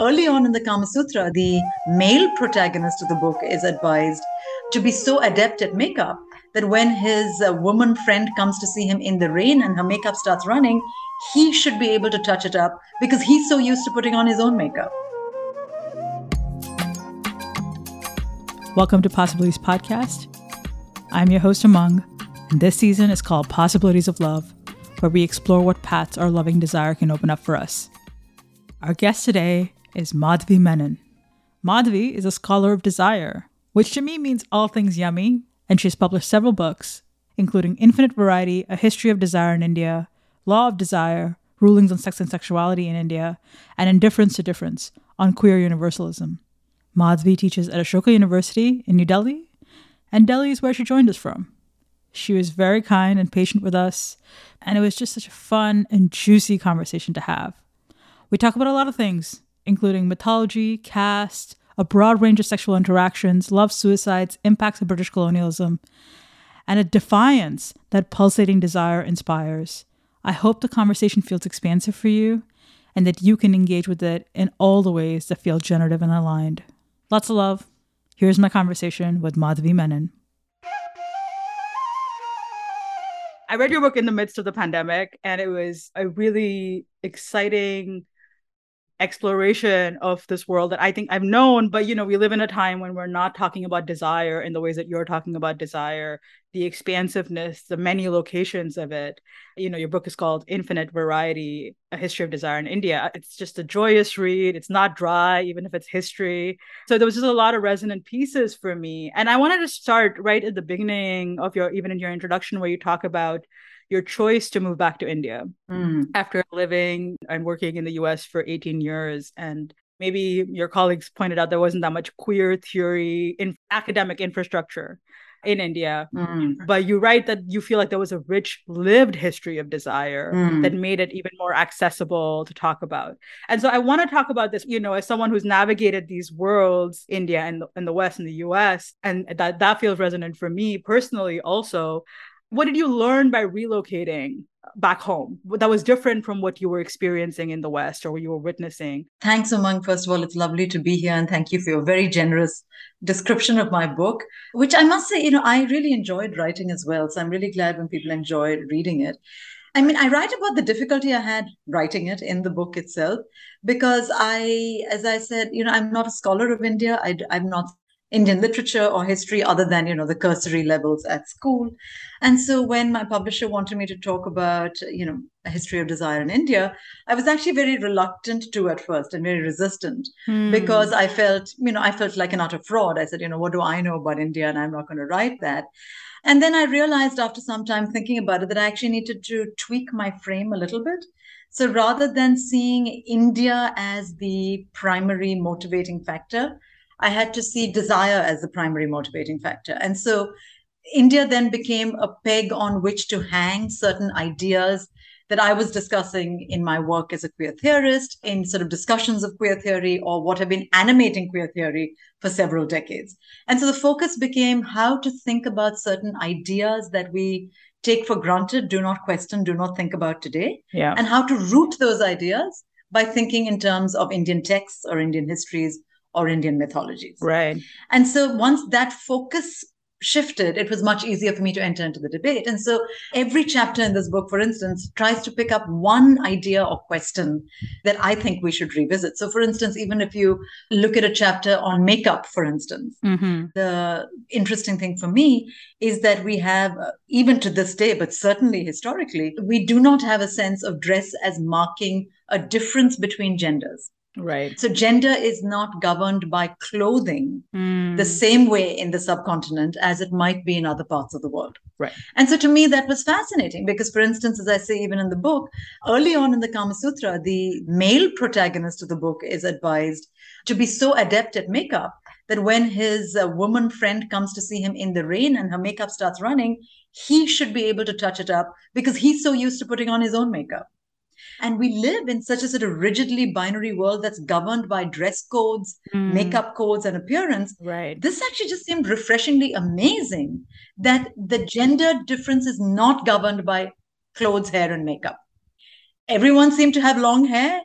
Early on in the Kama Sutra, the male protagonist of the book is advised to be so adept at makeup that when his uh, woman friend comes to see him in the rain and her makeup starts running, he should be able to touch it up because he's so used to putting on his own makeup. Welcome to Possibilities Podcast. I'm your host, Umang, and this season is called Possibilities of Love, where we explore what paths our loving desire can open up for us. Our guest today is Madhavi Menon. Madhavi is a scholar of desire, which to me means all things yummy, and she has published several books, including Infinite Variety, A History of Desire in India, Law of Desire, Rulings on Sex and Sexuality in India, and Indifference to Difference on Queer Universalism. Madhavi teaches at Ashoka University in New Delhi, and Delhi is where she joined us from. She was very kind and patient with us, and it was just such a fun and juicy conversation to have. We talk about a lot of things, including mythology, caste, a broad range of sexual interactions, love suicides, impacts of British colonialism, and a defiance that pulsating desire inspires. I hope the conversation feels expansive for you and that you can engage with it in all the ways that feel generative and aligned. Lots of love. Here's my conversation with Madhavi Menon. I read your book in the midst of the pandemic, and it was a really exciting exploration of this world that I think I've known, but you know, we live in a time when we're not talking about desire in the ways that you're talking about desire, the expansiveness, the many locations of it. You know, your book is called Infinite Variety, A History of Desire in India. It's just a joyous read. It's not dry, even if it's history. So there was just a lot of resonant pieces for me. And I wanted to start right at the beginning of your, even in your introduction, where you talk about your choice to move back to India mm. after living and working in the US for 18 years. And maybe your colleagues pointed out there wasn't that much queer theory in academic infrastructure in India. Mm. But you write that you feel like there was a rich lived history of desire mm. that made it even more accessible to talk about. And so I want to talk about this, you know, as someone who's navigated these worlds, India and the, and the West and the US, and that that feels resonant for me personally also what did you learn by relocating back home that was different from what you were experiencing in the West or what you were witnessing? Thanks, Umang. First of all, it's lovely to be here and thank you for your very generous description of my book, which I must say, you know, I really enjoyed writing as well. So I'm really glad when people enjoy reading it. I mean, I write about the difficulty I had writing it in the book itself because I, as I said, you know, I'm not a scholar of India. I, I'm not Indian literature or history other than, you know, the cursory levels at school. And so when my publisher wanted me to talk about, you know, a history of desire in India, I was actually very reluctant to at first and very resistant hmm. because I felt, you know, I felt like an utter fraud. I said, you know, what do I know about India? And I'm not going to write that. And then I realized after some time thinking about it that I actually needed to tweak my frame a little bit. So rather than seeing India as the primary motivating factor, I had to see desire as the primary motivating factor. And so India then became a peg on which to hang certain ideas that I was discussing in my work as a queer theorist, in sort of discussions of queer theory, or what have been animating queer theory for several decades. And so the focus became how to think about certain ideas that we take for granted, do not question, do not think about today, yeah. and how to root those ideas by thinking in terms of Indian texts or Indian histories or Indian mythologies. Right. And so once that focus shifted, it was much easier for me to enter into the debate. And so every chapter in this book, for instance, tries to pick up one idea or question that I think we should revisit. So, for instance, even if you look at a chapter on makeup, for instance, mm-hmm. the interesting thing for me is that we have, even to this day, but certainly historically, we do not have a sense of dress as marking a difference between genders. Right. So gender is not governed by clothing mm. the same way in the subcontinent as it might be in other parts of the world. Right. And so to me, that was fascinating because, for instance, as I say, even in the book, early on in the Kama Sutra, the male protagonist of the book is advised to be so adept at makeup that when his uh, woman friend comes to see him in the rain and her makeup starts running, he should be able to touch it up because he's so used to putting on his own makeup. And we live in such a sort of rigidly binary world that's governed by dress codes, mm. makeup codes, and appearance. Right. This actually just seemed refreshingly amazing that the gender difference is not governed by clothes, hair, and makeup. Everyone seemed to have long hair.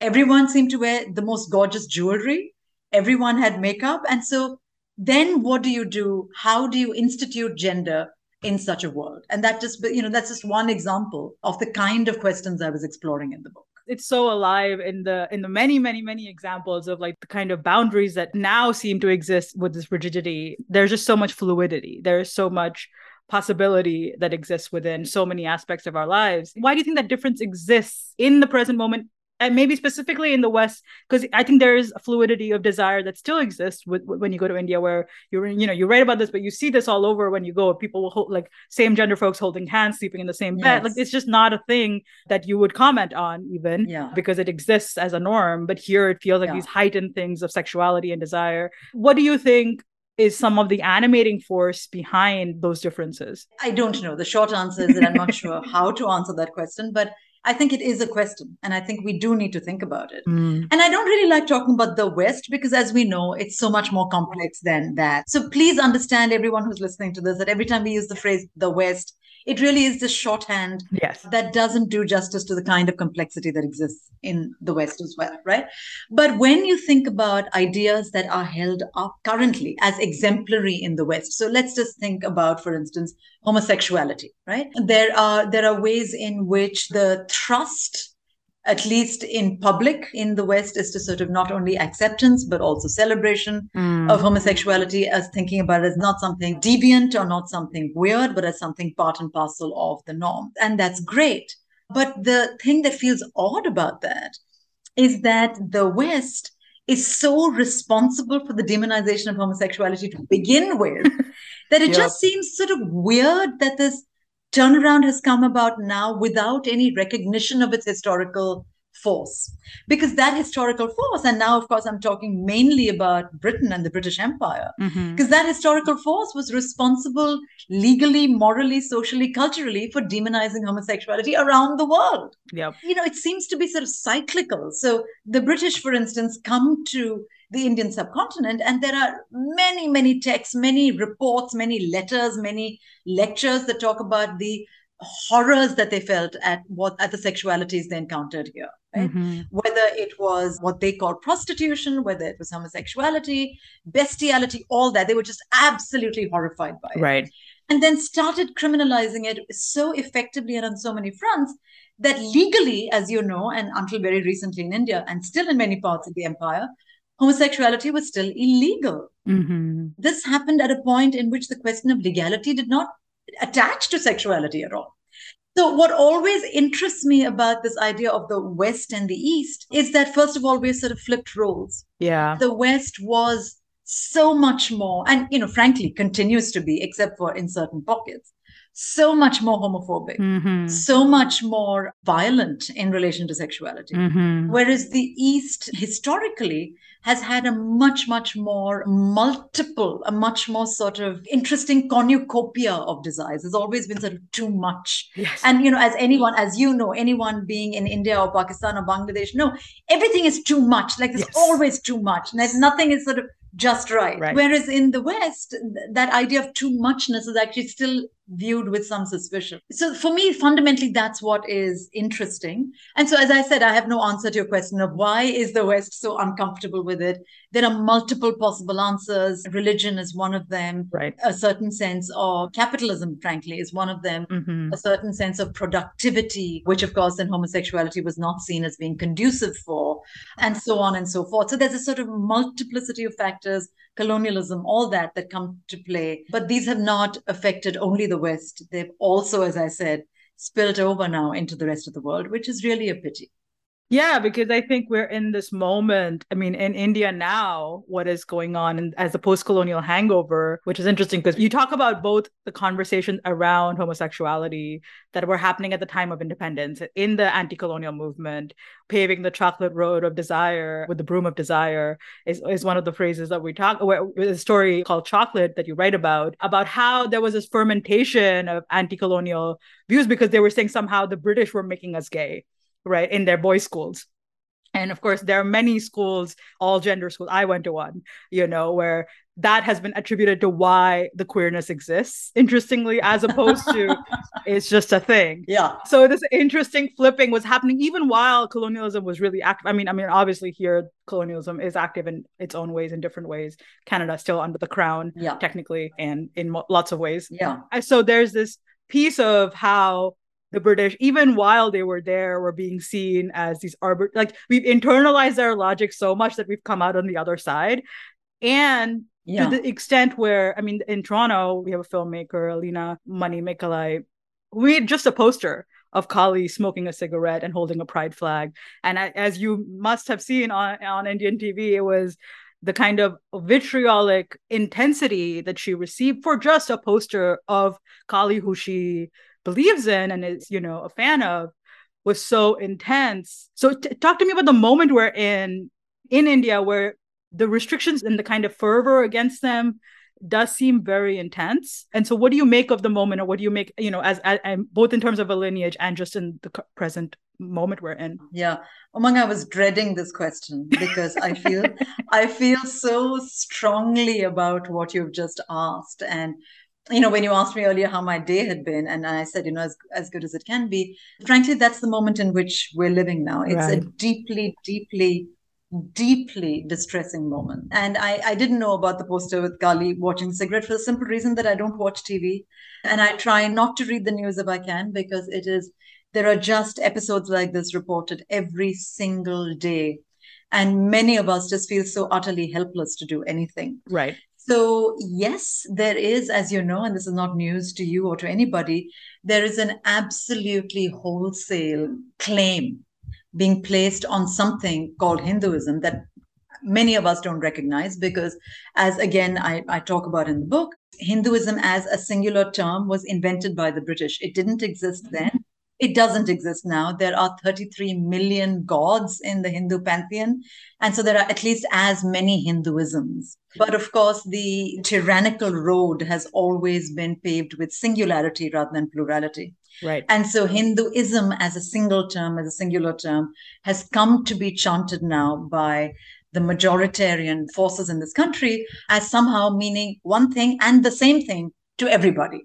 everyone seemed to wear the most gorgeous jewelry, everyone had makeup. And so then what do you do? How do you institute gender in such a world? And that just, you know, that's just one example of the kind of questions I was exploring in the book. It's so alive in the in the many many many examples of like the kind of boundaries that now seem to exist with this rigidity. There's just so much fluidity. There's so much possibility that exists within so many aspects of our lives. Why do you think that difference exists in the present moment and maybe specifically in the West, because I think there is a fluidity of desire that still exists with, when you go to India, where you're you know you write about this, but you see this all over when you go. People will hold, like same gender folks holding hands, sleeping in the same bed. Yes. Like it's just not a thing that you would comment on, even yeah. because it exists as a norm. But here it feels like yeah. these heightened things of sexuality and desire. What do you think is some of the animating force behind those differences? I don't know. The short answer is that I'm not sure how to answer that question, but I think it is a question, and I think we do need to think about it. Mm. And I don't really like talking about the West because, as we know, it's so much more complex than that. So please understand, everyone who's listening to this, that every time we use the phrase the West, it really is this shorthand yes. that doesn't do justice to the kind of complexity that exists in the West as well, right? But when you think about ideas that are held up currently as exemplary in the West, so let's just think about, for instance, homosexuality, right? There are there are ways in which the trust at least in public in the West, is to sort of not only acceptance, but also celebration mm. of homosexuality as thinking about it as not something deviant or not something weird, but as something part and parcel of the norm. And that's great. But the thing that feels odd about that is that the West is so responsible for the demonization of homosexuality to begin with that it yep. just seems sort of weird that this turnaround has come about now without any recognition of its historical force. Because that historical force, and now, of course, I'm talking mainly about Britain and the British Empire, mm-hmm. because that historical force was responsible legally, morally, socially, culturally for demonizing homosexuality around the world. Yep. You know, it seems to be sort of cyclical. So the British, for instance, come to the Indian subcontinent. And there are many, many texts, many reports, many letters, many lectures that talk about the horrors that they felt at what at the sexualities they encountered here right mm-hmm. whether it was what they called prostitution whether it was homosexuality bestiality all that they were just absolutely horrified by it right and then started criminalizing it so effectively and on so many fronts that legally as you know and until very recently in india and still in many parts of the empire homosexuality was still illegal. Mm-hmm. This happened at a point in which the question of legality did not attach to sexuality at all. So, what always interests me about this idea of the West and the East is that, first of all, we've sort of flipped roles. Yeah. The West was so much more, and, you know, frankly, continues to be, except for in certain pockets, so much more homophobic, mm-hmm. so much more violent in relation to sexuality. Mm-hmm. Whereas the East, historically, has had a much, much more multiple, a much more sort of interesting cornucopia of desires. There's always been sort of too much. Yes. And, you know, as anyone, as you know, anyone being in India or Pakistan or Bangladesh, no, everything is too much. Like there's yes. always too much. And there's nothing is sort of just right. right. Whereas in the West, that idea of too muchness is actually still viewed with some suspicion. So for me, fundamentally, that's what is interesting. And so, as I said, I have no answer to your question of why is the West so uncomfortable with it. There are multiple possible answers. Religion is one of them. Right. A certain sense of capitalism, frankly, is one of them. Mm-hmm. A certain sense of productivity, which, of course, in homosexuality was not seen as being conducive for, and so on and so forth. So there's a sort of multiplicity of factors colonialism, all that that come to play. But these have not affected only the West. They've also, as I said, spilled over now into the rest of the world, which is really a pity. Yeah, because I think we're in this moment. I mean, in India now, what is going on as a post colonial hangover, which is interesting because you talk about both the conversations around homosexuality that were happening at the time of independence in the anti colonial movement, paving the chocolate road of desire with the broom of desire is, is one of the phrases that we talk a story called chocolate that you write about about how there was this fermentation of anti-colonial views because they were saying somehow the british were making us gay right in their boys schools and of course there are many schools all gender schools i went to one you know where that has been attributed to why the queerness exists, interestingly, as opposed to it's just a thing. Yeah. So this interesting flipping was happening even while colonialism was really active. I mean, I mean, obviously here colonialism is active in its own ways, in different ways. Canada still under the crown, yeah. technically, and in mo- lots of ways. Yeah. So there's this piece of how the British, even while they were there, were being seen as these arbit like we've internalized their logic so much that we've come out on the other side. And yeah. to the extent where I mean in Toronto, we have a filmmaker, Alina Manimekalai. We had just a poster of Kali smoking a cigarette and holding a pride flag. And as you must have seen on, on Indian TV, it was the kind of vitriolic intensity that she received for just a poster of Kali, who she believes in and is, you know, a fan of, was so intense. So t- talk to me about the moment we're in in India where the restrictions and the kind of fervor against them does seem very intense. And so, what do you make of the moment, or what do you make, you know, as, as both in terms of a lineage and just in the present moment we're in? Yeah, oh Umang, I was dreading this question because I feel I feel so strongly about what you've just asked, and you know, when you asked me earlier how my day had been, and I said, you know, as, as good as it can be, frankly, that's the moment in which we're living now. It's right. a deeply, deeply deeply distressing moment. And I, I didn't know about the poster with Kali watching cigarette for the simple reason that I don't watch TV. And I try not to read the news if I can because it is, there are just episodes like this reported every single day. And many of us just feel so utterly helpless to do anything. Right. So, yes, there is, as you know, and this is not news to you or to anybody, there is an absolutely wholesale claim being placed on something called Hinduism that many of us don't recognize because, as again, I, I talk about in the book, Hinduism as a singular term was invented by the British. It didn't exist then. It doesn't exist now. There are 33 million gods in the Hindu pantheon. And so there are at least as many Hinduisms. But of course, the tyrannical road has always been paved with singularity rather than plurality. Right. And so Hinduism as a single term, as a singular term, has come to be chanted now by the majoritarian forces in this country as somehow meaning one thing and the same thing to everybody.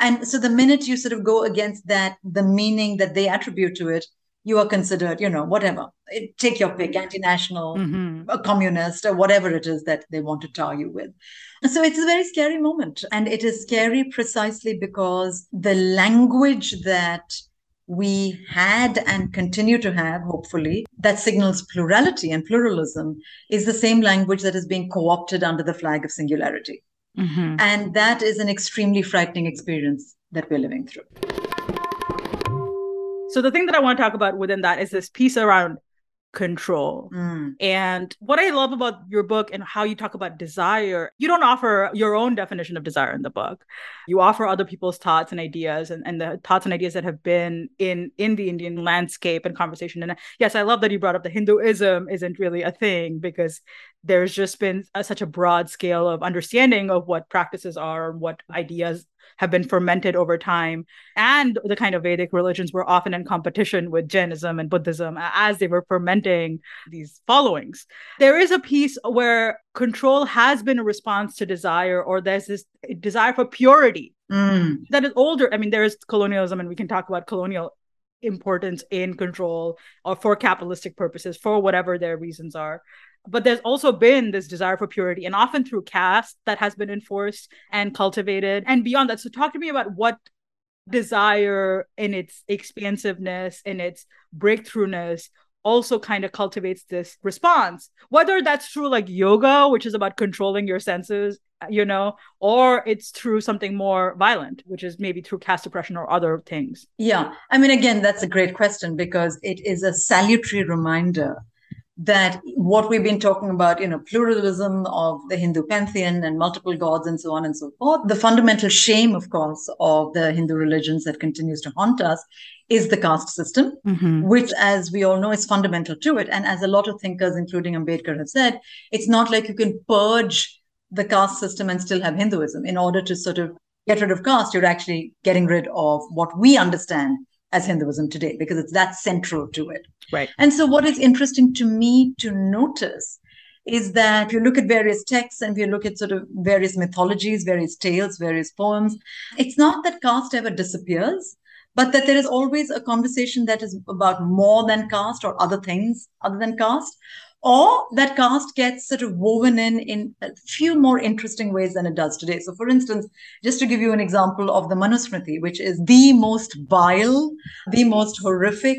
And so the minute you sort of go against that, the meaning that they attribute to it, you are considered, you know, whatever. Take your pick, anti-national, mm-hmm. a communist, or whatever it is that they want to tar you with. So it's a very scary moment. And it is scary precisely because the language that we had and continue to have, hopefully, that signals plurality and pluralism is the same language that is being co opted under the flag of singularity. Mm-hmm. And that is an extremely frightening experience that we're living through. So, the thing that I want to talk about within that is this piece around control. Mm. And what I love about your book and how you talk about desire, you don't offer your own definition of desire in the book. You offer other people's thoughts and ideas and, and the thoughts and ideas that have been in in the Indian landscape and conversation. And yes, I love that you brought up the Hinduism isn't really a thing because there's just been a, such a broad scale of understanding of what practices are, what ideas have been fermented over time. And the kind of Vedic religions were often in competition with Jainism and Buddhism as they were fermenting these followings. There is a piece where control has been a response to desire, or there's this desire for purity mm. that is older. I mean, there is colonialism, and we can talk about colonial importance in control or for capitalistic purposes for whatever their reasons are. But there's also been this desire for purity and often through caste that has been enforced and cultivated and beyond that. So talk to me about what desire in its expansiveness in its breakthroughness also kind of cultivates this response. Whether that's true like yoga which is about controlling your senses you know or it's through something more violent which is maybe through caste oppression or other things yeah i mean again that's a great question because it is a salutary reminder that what we've been talking about, you know, pluralism of the Hindu pantheon and multiple gods and so on and so forth, the fundamental shame, of course, of the Hindu religions that continues to haunt us is the caste system, mm-hmm. which, as we all know, is fundamental to it. And as a lot of thinkers, including Ambedkar, have said, it's not like you can purge the caste system and still have Hinduism. In order to sort of get rid of caste, you're actually getting rid of what we understand as Hinduism today because it's that central to it. Right. And so, what is interesting to me to notice is that if you look at various texts and if you look at sort of various mythologies, various tales, various poems, it's not that caste ever disappears, but that there is always a conversation that is about more than caste or other things other than caste, or that caste gets sort of woven in in a few more interesting ways than it does today. So, for instance, just to give you an example of the Manusmriti, which is the most vile, the most horrific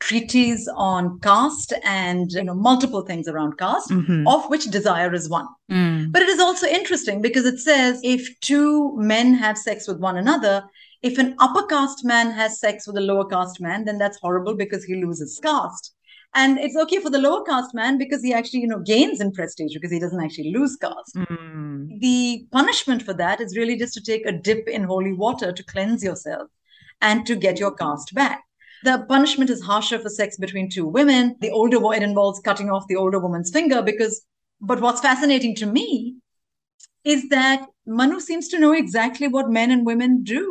treatise on caste and you know multiple things around caste Mhm. of which desire is one Mm. but it is also interesting because it says if two men have sex with one another if an upper caste man has sex with a lower caste man then that's horrible because he loses caste and it's okay for the lower caste man because he actually you know gains in prestige because he doesn't actually lose caste Mm. the punishment for that is really just to take a dip in holy water to cleanse yourself and to get your caste back. The punishment is harsher for sex between two women. The older wo- it involves cutting off the older woman's finger because but what's fascinating to me is that Manu seems to know exactly what men and women do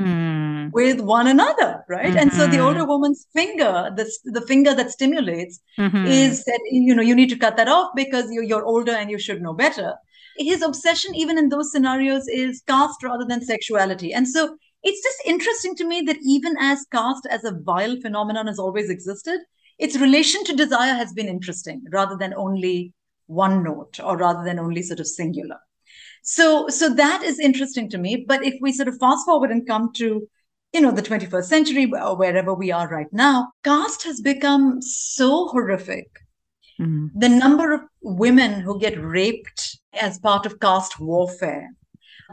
Mm. With one another, right? And so the older woman's finger, the, the finger that stimulates, Mhm. is that you know you need to cut that off because you, you're older and you should know better. His obsession even in those scenarios is caste rather than sexuality. And so it's just interesting to me that even as caste as a vile phenomenon has always existed its relation to desire has been interesting rather than only one note or rather than only sort of singular. So so that is interesting to me. But if we sort of fast forward and come to you know the 21st century or wherever we are right now caste has become so horrific Mm. the number of women who get raped as part of caste warfare,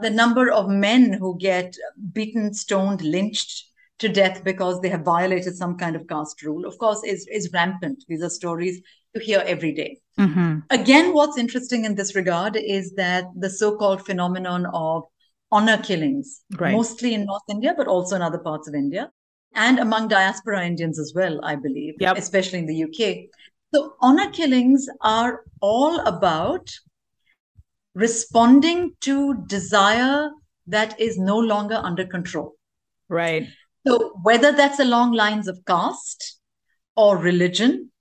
the number of men who get beaten, stoned, lynched to death because they have violated some kind of caste rule, of course, is, is rampant. These are stories you hear every day. Mhm. Again, what's interesting in this regard is that the so called phenomenon of honor killings, Right. mostly in North India, but also in other parts of India, and among diaspora Indians as well, I believe, Yep. especially in the UK. So, honor killings are all about responding to desire that is no longer under control. Right. So, whether that's along lines of caste or religion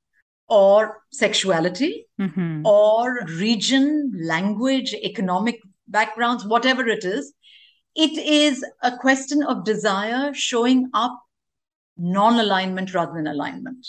or sexuality Mhm. or region, language, economic backgrounds, whatever it is, it is a question of desire showing up non alignment rather than alignment.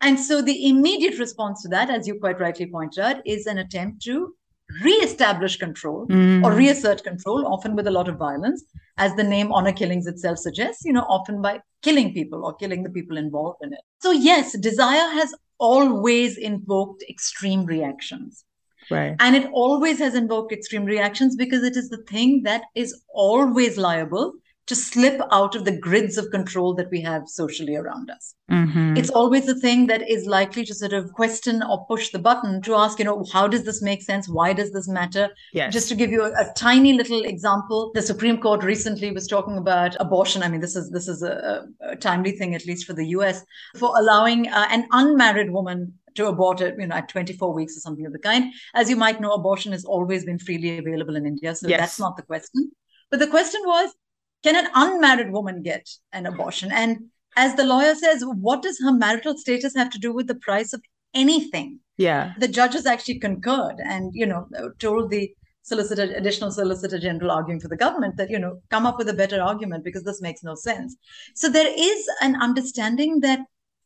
And so the immediate response to that, as you quite rightly pointed out, is an attempt to re-establish control or Mm. reassert control, often with a lot of violence, as the name honor killings itself suggests, you know, often by killing people or killing the people involved in it. So, yes, desire has always invoked extreme reactions. Right. And it always has invoked extreme reactions because it is the thing that is always liable to slip out of the grids of control that we have socially around us. Mhm. It's always the thing that is likely to sort of question or push the button to ask, you know, how does this make sense? Why does this matter? yes. Just to give you a, a tiny little example, the Supreme Court recently was talking about abortion. I mean, this is this is a, a timely thing, at least for the U.S., for allowing uh, an unmarried woman to abort it, you know, at 24 weeks or something of the kind. As you might know, abortion has always been freely available in India, so Yes. that's not the question. But the question was, can an unmarried woman get an abortion? And as the lawyer says, what does her marital status have to do with the price of anything? yeah. the judges actually concurred and you know told the solicitor additional solicitor general arguing for the government that you know come up with a better argument because this makes no sense so there is an understanding that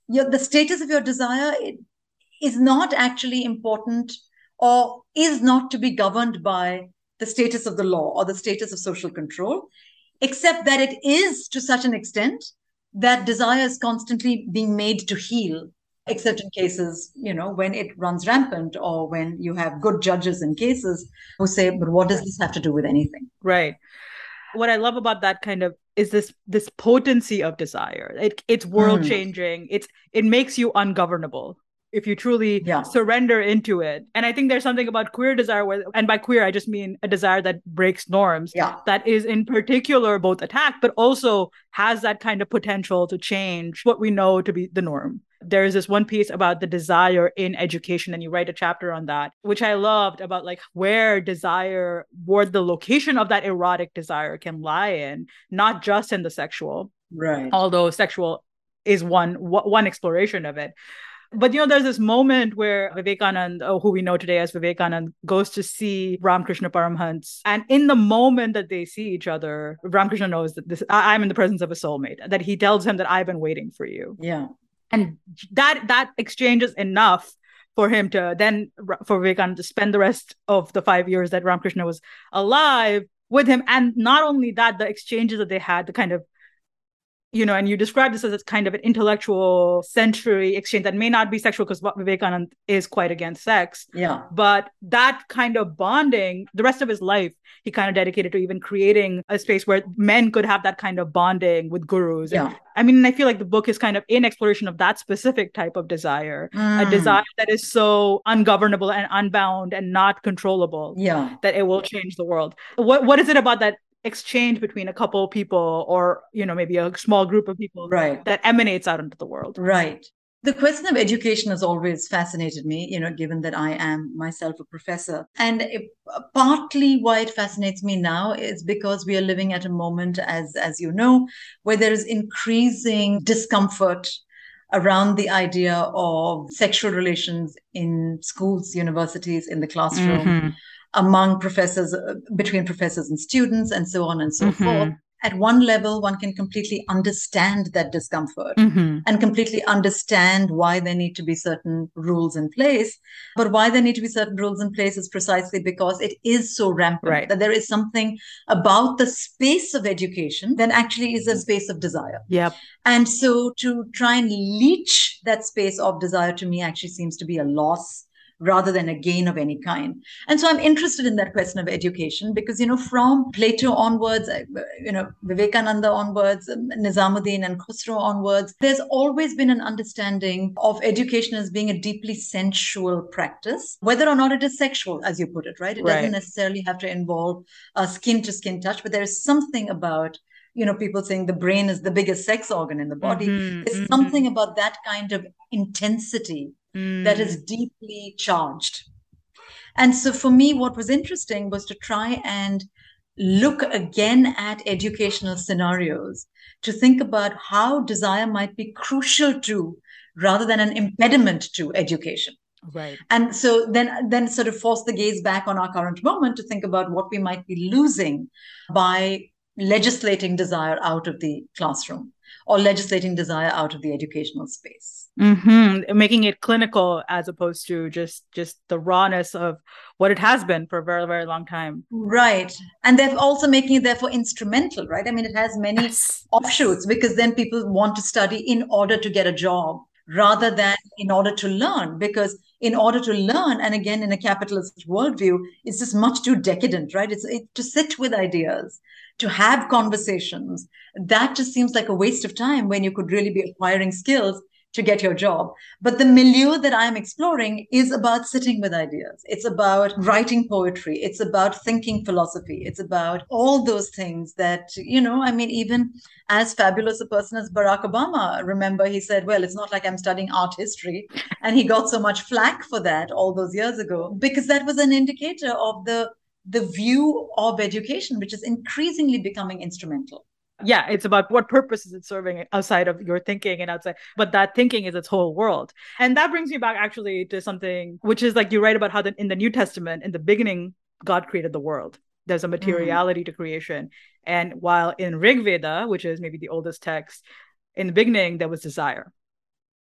your, the status of your desire it, is not actually important or is not to be governed by the status of the law or the status of social control except that it is to such an extent that desire is constantly being made to heel except in cases, you know, when it runs rampant or when you have good judges in cases who say, but what does this have to do with anything? Right. What I love about that kind of is this this potency of desire. It it's world Mm. changing. It's it makes you ungovernable if you truly Yeah. surrender into it. And I think there's something about queer desire where and by queer I just mean a desire that breaks norms Yeah. that is in particular both attacked but also has that kind of potential to change what we know to be the norm. There is this one piece about the desire in education, and you write a chapter on that, which I loved about like where desire, where the location of that erotic desire can lie in, not just in the sexual, Right. although sexual is one one exploration of it But you know, there's this moment where Vivekanand, oh, who we know today as Vivekanand, goes to see Ramakrishna Paramhans. And in the moment that they see each other, Ramakrishna knows that this I- I'm in the presence of a soulmate, that he tells him that I've been waiting for you. Yeah. And that that exchange is enough for him to then for Vivekanand to spend the rest of the five years that Ramakrishna was alive with him. And not only that, the exchanges that they had, the kind of you know, and you describe this as a kind of an intellectual sensory exchange that may not be sexual because Vivekanand is quite against sex. Yeah. But that kind of bonding, the rest of his life, he kind of dedicated to even creating a space where men could have that kind of bonding with gurus. Yeah. And, I mean, I feel like the book is kind of in exploration of that specific type of desire, Mm. a desire that is so ungovernable and unbound and not controllable Yeah. that it will change the world. What what is it about that exchange between a couple of people or you know maybe a small group of people Right. that emanates out into the world? Right. The question of education has always fascinated me, you know, given that I am myself a professor. And it, partly why it fascinates me now is because we are living at a moment, as, as you know, where there is increasing discomfort around the idea of sexual relations in schools, universities, in the classroom, Mhm. Among professors, uh, between professors and students, and so on and so Mhm. forth. At one level, one can completely understand that discomfort Mhm. and completely understand why there need to be certain rules in place. But why there need to be certain rules in place is precisely because it is so rampant Right. that there is something about the space of education that actually is a space of desire. Yep. And so to try and leech that space of desire to me actually seems to be a loss rather than a gain of any kind. And so I'm interested in that question of education because, you know, from Plato onwards, uh, you know, Vivekananda onwards, um, Nizamuddin and Khusro onwards, there's always been an understanding of education as being a deeply sensual practice, whether or not it is sexual, as you put it, right? It Right. doesn't necessarily have to involve a skin to skin touch, but there is something about you know, people saying the brain is the biggest sex organ in the body. Mhm, There's mhm, something about that kind of intensity that mm. is deeply charged. And so for me, what was interesting was to try and look again at educational scenarios to think about how desire might be crucial to rather than an impediment to education right. and so then then sort of force the gaze back on our current moment to think about what we might be losing by legislating desire out of the classroom or legislating desire out of the educational space. Hmm Making it clinical as opposed to just just the rawness of what it has been for a very very long time. right. And they're also making it therefore instrumental right? I mean it has many Yes. offshoots because then people want to study in order to get a job rather than in order to learn because in order to learn and again in a capitalist worldview it's just much too decadent right? It's it, to sit with ideas to have conversations that just seems like a waste of time when you could really be acquiring skills to get your job. But the milieu that i'm exploring is about sitting with ideas. It's about writing poetry. It's about thinking philosophy. It's about all those things that you know i mean even as fabulous a person as barack obama remember he said well it's not like i'm studying art history. And he got so much flack for that all those years ago because that was an indicator of the the view of education which is increasingly becoming instrumental. Yeah it's about what purpose is it serving outside of your thinking and outside but that thinking is its whole world. And that brings me back actually to something which is like you write about how the, in the new testament in the beginning god created the world. There's a materiality mm-hmm. to creation. And while in rig veda which is maybe the oldest text in the beginning there was desire.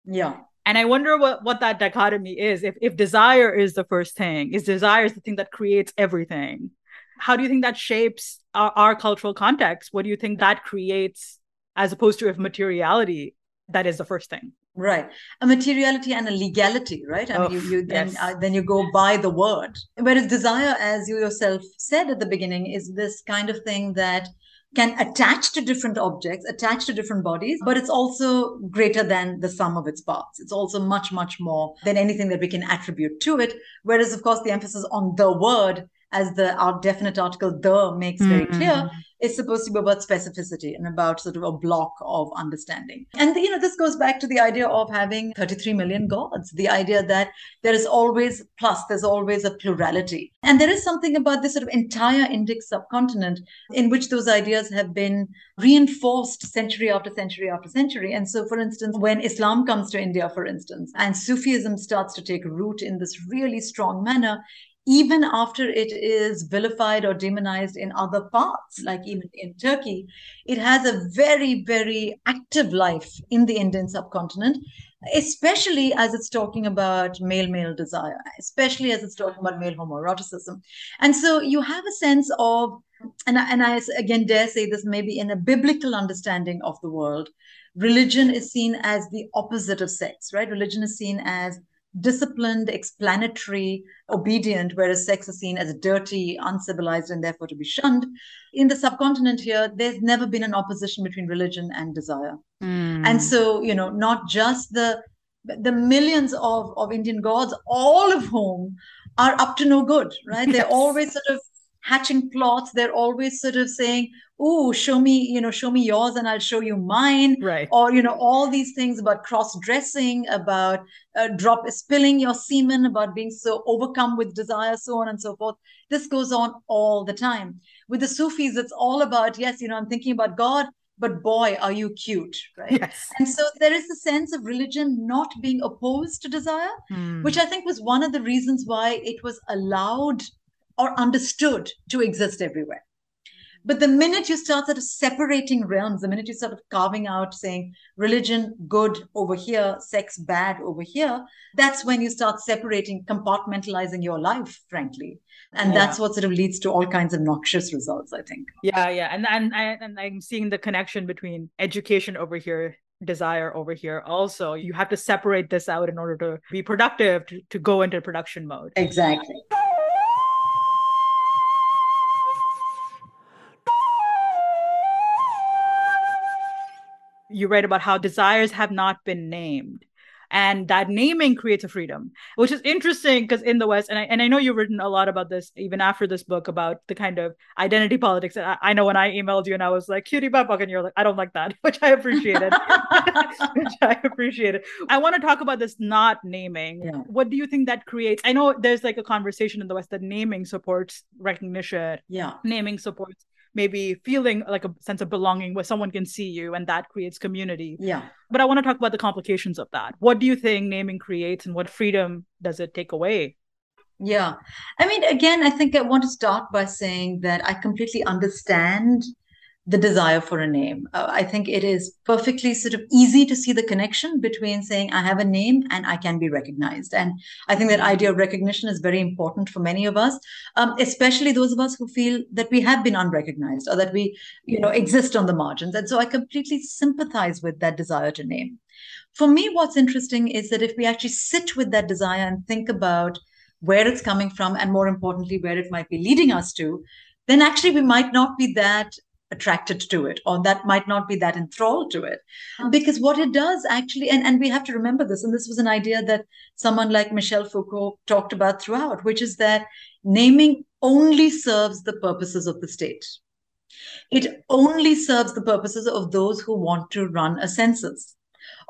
Yeah and i wonder what what that dichotomy is. If if desire is the first thing is desire is the thing that creates everything? How do you think that shapes our, our, cultural context? What do you think that creates as opposed to if materiality that is the first thing? Right. A materiality and a legality right? I oh, mean you, you then yes. uh, then you go by the word. Whereas desire as you yourself said at the beginning is this kind of thing that can attach to different objects, attach to different bodies, but it's also greater than the sum of its parts. It's also much, much more than anything that we can attribute to it. Whereas, of course, the emphasis on the word as the our definite article the makes very mm-hmm. clear is supposed to be about specificity and about sort of a block of understanding. And, you know, this goes back to the idea of having 33 million gods, the idea that there is always plus, there's always a plurality. And there is something about this sort of entire Indic subcontinent in which those ideas have been reinforced century after century after century. And so, for instance, when Islam comes to India, for instance, and Sufism starts to take root in this really strong manner, even after it is vilified or demonized in other parts, like even in Turkey, it has a very, very active life in the Indian subcontinent, especially as it's talking about male male desire, especially as it's talking about male homoeroticism. And so you have a sense of, and, and I again dare say this maybe in a biblical understanding of the world, religion is seen as the opposite of sex, right? Religion is seen as disciplined, explanatory, obedient, whereas sex is seen as dirty, uncivilized, and therefore to be shunned. In the subcontinent here, there's never been an opposition between religion and desire. Mm. And so, you know, not just the the millions of, of Indian gods, all of whom are up to no good, right? Yes. They're always sort of hatching plots. They're always sort of saying, oh show me you know show me yours and i'll show you mine right or you know all these things about cross dressing about uh, drop spilling your semen about being so overcome with desire so on and so forth this goes on all the time with the sufis it's all about yes you know i'm thinking about god but boy are you cute right yes. and so there is a sense of religion not being opposed to desire hmm. which i think was one of the reasons why it was allowed or understood to exist everywhere but the minute you start sort of separating realms, the minute you sort of carving out saying religion good over here, sex bad over here, that's when you start separating, compartmentalizing your life, frankly. And yeah. that's what sort of leads to all kinds of noxious results, I think. Yeah, yeah. And and, and I'm seeing the connection between education over here desire over here also you have to separate this out in order to be productive to, to go into production mode exactly you write about how desires have not been named. And that naming creates a freedom which is interesting because in the west and I, and I know you've written a lot about this even after this book about the kind of identity politics. And I, I know when i emailed you and i was like cutie butt and you're like i don't like that which i appreciated. Which i appreciated. I want to talk about this not naming. Yeah. what do you think that creates? I know there's like a conversation in the west that naming supports recognition. Yeah. Naming supports maybe feeling like a sense of belonging where someone can see you and that creates community. Yeah. But I want to talk about the complications of that. What do you think naming creates and what freedom does it take away? Yeah. I mean, again, I think I want to start by saying that I completely understand the desire for a name. Uh, I think it is perfectly sort of easy to see the connection between saying, I have a name and I can be recognized. And I think that idea of recognition is very important for many of us, um, especially those of us who feel that we have been unrecognized or that we, you know, exist on the margins. And so I completely sympathize with that desire to name. For me, what's interesting is that if we actually sit with that desire and think about where it's coming from, and more importantly, where it might be leading us to, then actually we might not be that attracted to it or that might not be that enthralled to it. Because what it does actually and, and we have to remember this and this was an idea that someone like michel foucault talked about throughout which is that naming only serves the purposes of the state. It only serves the purposes of those who want to run a census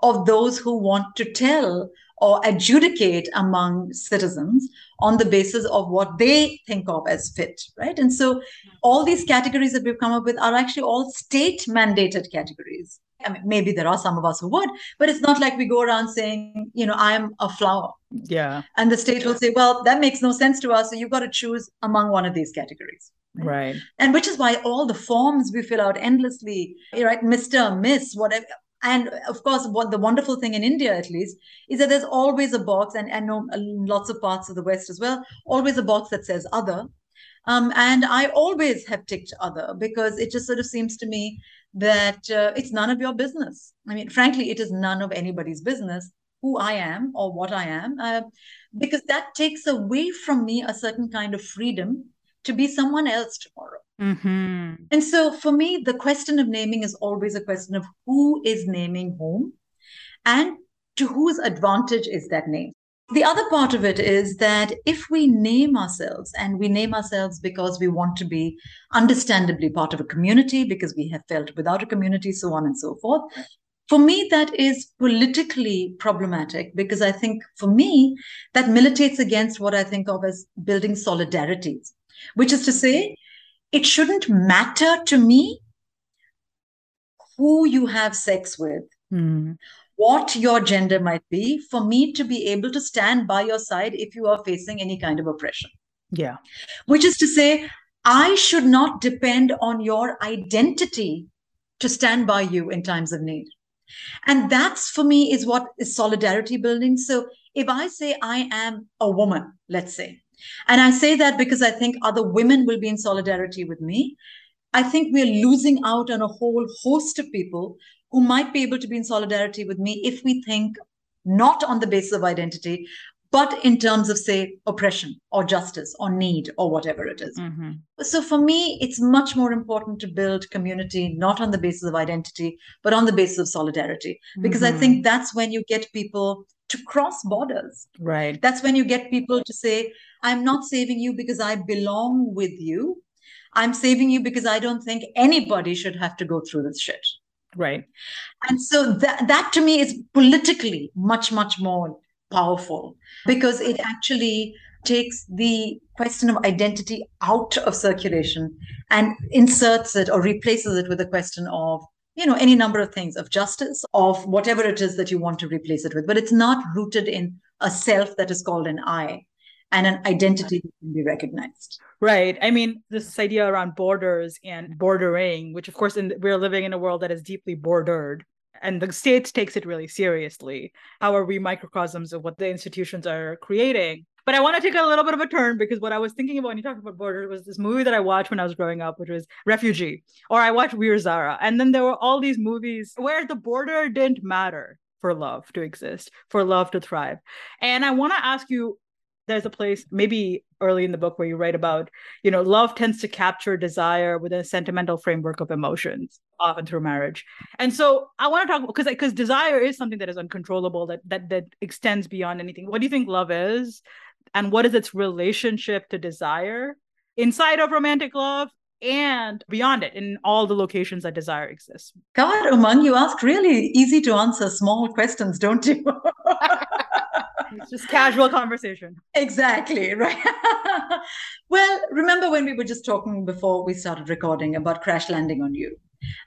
of those who want to tell or adjudicate among citizens on the basis of what they think of as fit, right? And so all these categories that we've come up with are actually all state mandated categories. I mean, maybe there are some of us who would, but it's not like we go around saying, you know, I'm a flower. Yeah. And the state will say, well, that makes no sense to us. So you've got to choose among one of these categories. Right. right. And which is why all the forms we fill out endlessly, right? Mr., Miss, whatever, and of course what the wonderful thing in india at least is that there's always a box and i know lots of parts of the west as well always a box that says other. Um, and i always have ticked other because it just sort of seems to me that uh, it's none of your business. I mean frankly it is none of anybody's business who i am or what i am uh, because that takes away from me a certain kind of freedom to be someone else tomorrow. Mm-hmm. And so for me, the question of naming is always a question of who is naming whom and to whose advantage is that name. The other part of it is that if we name ourselves, and we name ourselves because we want to be understandably part of a community, because we have felt without a community, so on and so forth, for me, that is politically problematic because I think for me, that militates against what I think of as building solidarities, which is to say, it shouldn't matter to me who you have sex with, mm. what your gender might be, for me to be able to stand by your side if you are facing any kind of oppression. Yeah. Which is to say, I should not depend on your identity to stand by you in times of need. And that's for me is what is solidarity building. So if I say I am a woman, let's say, and I say that because I think other women will be in solidarity with me, I think we're losing out on a whole host of people who might be able to be in solidarity with me if we think not on the basis of identity, but in terms of, say, oppression or justice or need or whatever it is. Mm-hmm. So for me, it's much more important to build community not on the basis of identity, but on the basis of solidarity, because mm-hmm. I think that's when you get people to cross borders. Right. That's when you get people to say, I'm not saving you because I belong with you. I'm saving you because I don't think anybody should have to go through this shit. Right. And so that that to me is politically much, much more powerful because it actually takes the question of identity out of circulation and inserts it or replaces it with a question of you know any number of things of justice of whatever it is that you want to replace it with but it's not rooted in a self that is called an i and an identity that can be recognized right i mean this idea around borders and bordering which of course in, we're living in a world that is deeply bordered and the state takes it really seriously. How are we microcosms of what the institutions are creating? But I want to take a little bit of a turn because what I was thinking about when you talked about borders was this movie that I watched when I was growing up, which was Refugee, or I watched Veer Zara. And then there were all these movies where the border didn't matter for love to exist, for love to thrive. And I want to ask you there's a place maybe early in the book where you write about you know love tends to capture desire within a sentimental framework of emotions often through marriage and so i want to talk because because desire is something that is uncontrollable that that that extends beyond anything what do you think love is and what is its relationship to desire inside of romantic love and beyond it in all the locations that desire exists god umang you ask really easy to answer small questions don't you it's just casual conversation. Exactly, right. well, remember when we were just talking before we started recording about crash landing on you?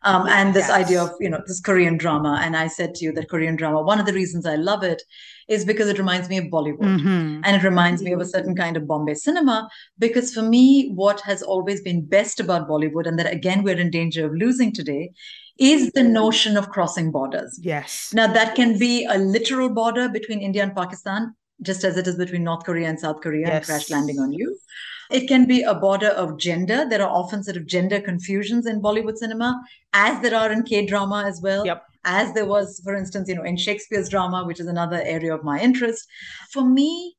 Um, and this yes. idea of you know this Korean drama, and I said to you that Korean drama. One of the reasons I love it is because it reminds me of Bollywood, mm-hmm. and it reminds me of a certain kind of Bombay cinema. Because for me, what has always been best about Bollywood, and that again we're in danger of losing today, is the notion of crossing borders. Yes. Now, that can be a literal border between India and Pakistan, just as it is between North Korea and South Korea, yes. and crash landing on you. It can be a border of gender. There are often sort of gender confusions in Bollywood cinema, as there are in K drama as well. Yep. As there was, for instance, you know, in Shakespeare's drama, which is another area of my interest. For me,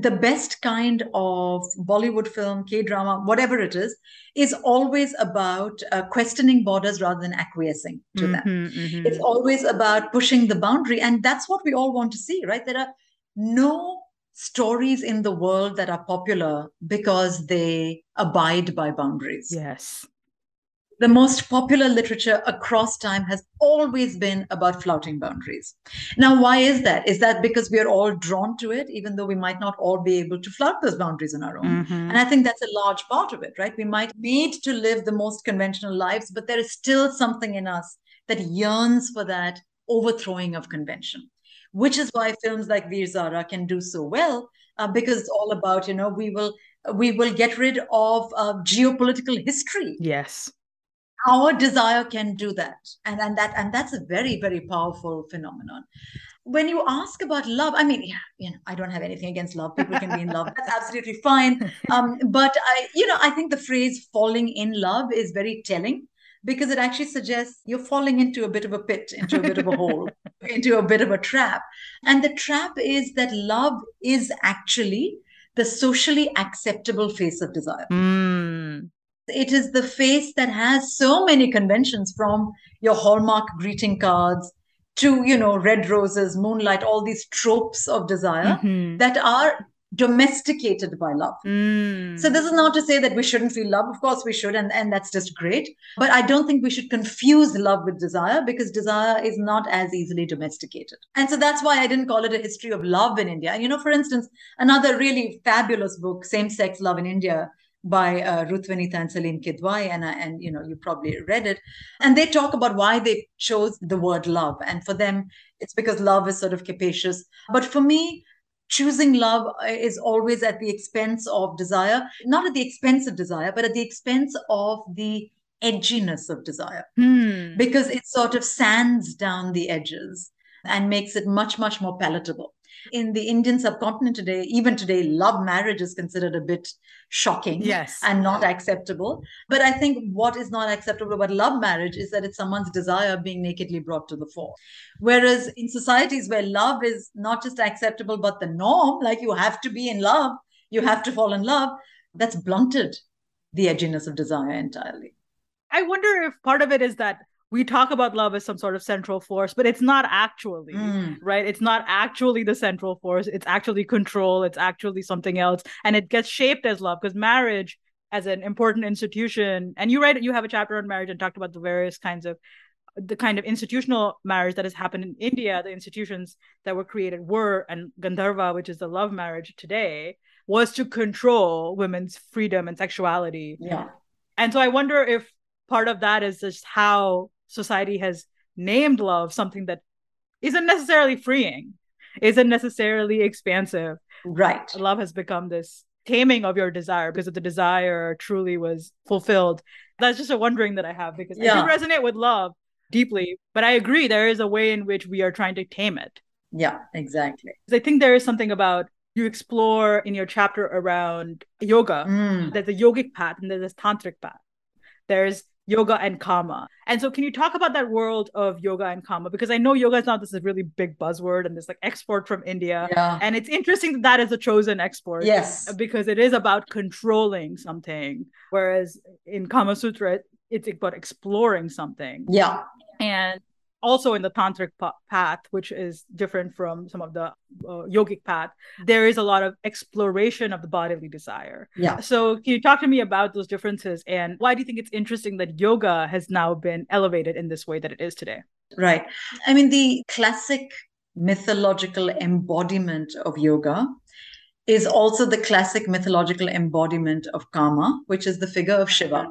the best kind of Bollywood film, K drama, whatever it is, is always about uh, questioning borders rather than acquiescing to mm-hmm, them. Mm-hmm. It's always about pushing the boundary. And that's what we all want to see, right? There are no stories in the world that are popular because they abide by boundaries. Yes the most popular literature across time has always been about flouting boundaries. Now, why is that? Is that because we are all drawn to it, even though we might not all be able to flout those boundaries on our own? Mm-hmm. And I think that's a large part of it, right? We might need to live the most conventional lives, but there is still something in us that yearns for that overthrowing of convention, which is why films like Veer Zara can do so well, uh, because it's all about, you know, we will we will get rid of uh, geopolitical history. Yes. Our desire can do that. And and that and that's a very very powerful phenomenon. When you ask about love i mean yeah you know i don't have anything against love. People can be in love. That's absolutely fine. Um, but i you know i think the phrase falling in love is very telling because it actually suggests you're falling into a bit of a pit into a bit of a hole into a bit of a trap. And the trap is that love is actually the socially acceptable face of desire. Mm it is the face that has so many conventions from your Hallmark greeting cards to, you know, red roses, moonlight, all these tropes of desire mm-hmm. that are domesticated by love. Mm. So this is not to say that we shouldn't feel love. Of course we should, and, and that's just great. But I don't think we should confuse love with desire because desire is not as easily domesticated. And so that's why I didn't call it a history of love in India. You know, for instance, another really fabulous book, Same Sex Love in India, by uh, Ruth Vanita and Saleem Kidwai, and and you know you probably read it, and they talk about why they chose the word love, and for them it's because love is sort of capacious, but for me choosing love uh, is always at the expense of desire, not at the expense of desire, but at the expense of the edginess of desire, hmm. because it sort of sands down the edges and makes it much, much more palatable in the Indian subcontinent today, even today, love marriage is considered a bit shocking yes. and not acceptable. But I think what is not acceptable about love marriage is that it's someone's desire being nakedly brought to the fore. Whereas in societies where love is not just acceptable, but the norm, like you have to be in love, you have to fall in love, that's blunted the edginess of desire entirely. I wonder if part of it is that we talk about love as some sort of central force, but it's not actually, mm. right? It's not actually the central force. It's actually control. It's actually something else. And it gets shaped as love because marriage as an important institution, and you write, you have a chapter on marriage and talked about the various kinds of the kind of institutional marriage that has happened in India, the institutions that were created were, and Gandharva, which is the love marriage today, was to control women's freedom and sexuality. Yeah. And so I wonder if part of that is just how society has named love something that isn't necessarily freeing, isn't necessarily expansive. Right. Love has become this taming of your desire because if the desire truly was fulfilled. That's just a wondering that I have because yeah. I do resonate with love deeply, but I agree there is a way in which we are trying to tame it. Yeah, exactly. I think there is something about you explore in your chapter around yoga. Mm. There's a yogic path and there's a tantric path. There's yoga and kama. And so can you talk about that world of yoga and kama? Because I know yoga is not this is really big buzzword and this like export from India. Yeah. And it's interesting that that is a chosen export. Yes. Because it is about controlling something. Whereas in Kama Sutra, it's about exploring something. Yeah. And also in the tantric path which is different from some of the uh, yogic path there is a lot of exploration of the bodily desire. Yeah. So can you talk to me about those differences and why do you think it's interesting that yoga has now been elevated in this way that it is today? Right. I mean the classic mythological embodiment of yoga is also the classic mythological embodiment of kama which is the figure of shiva.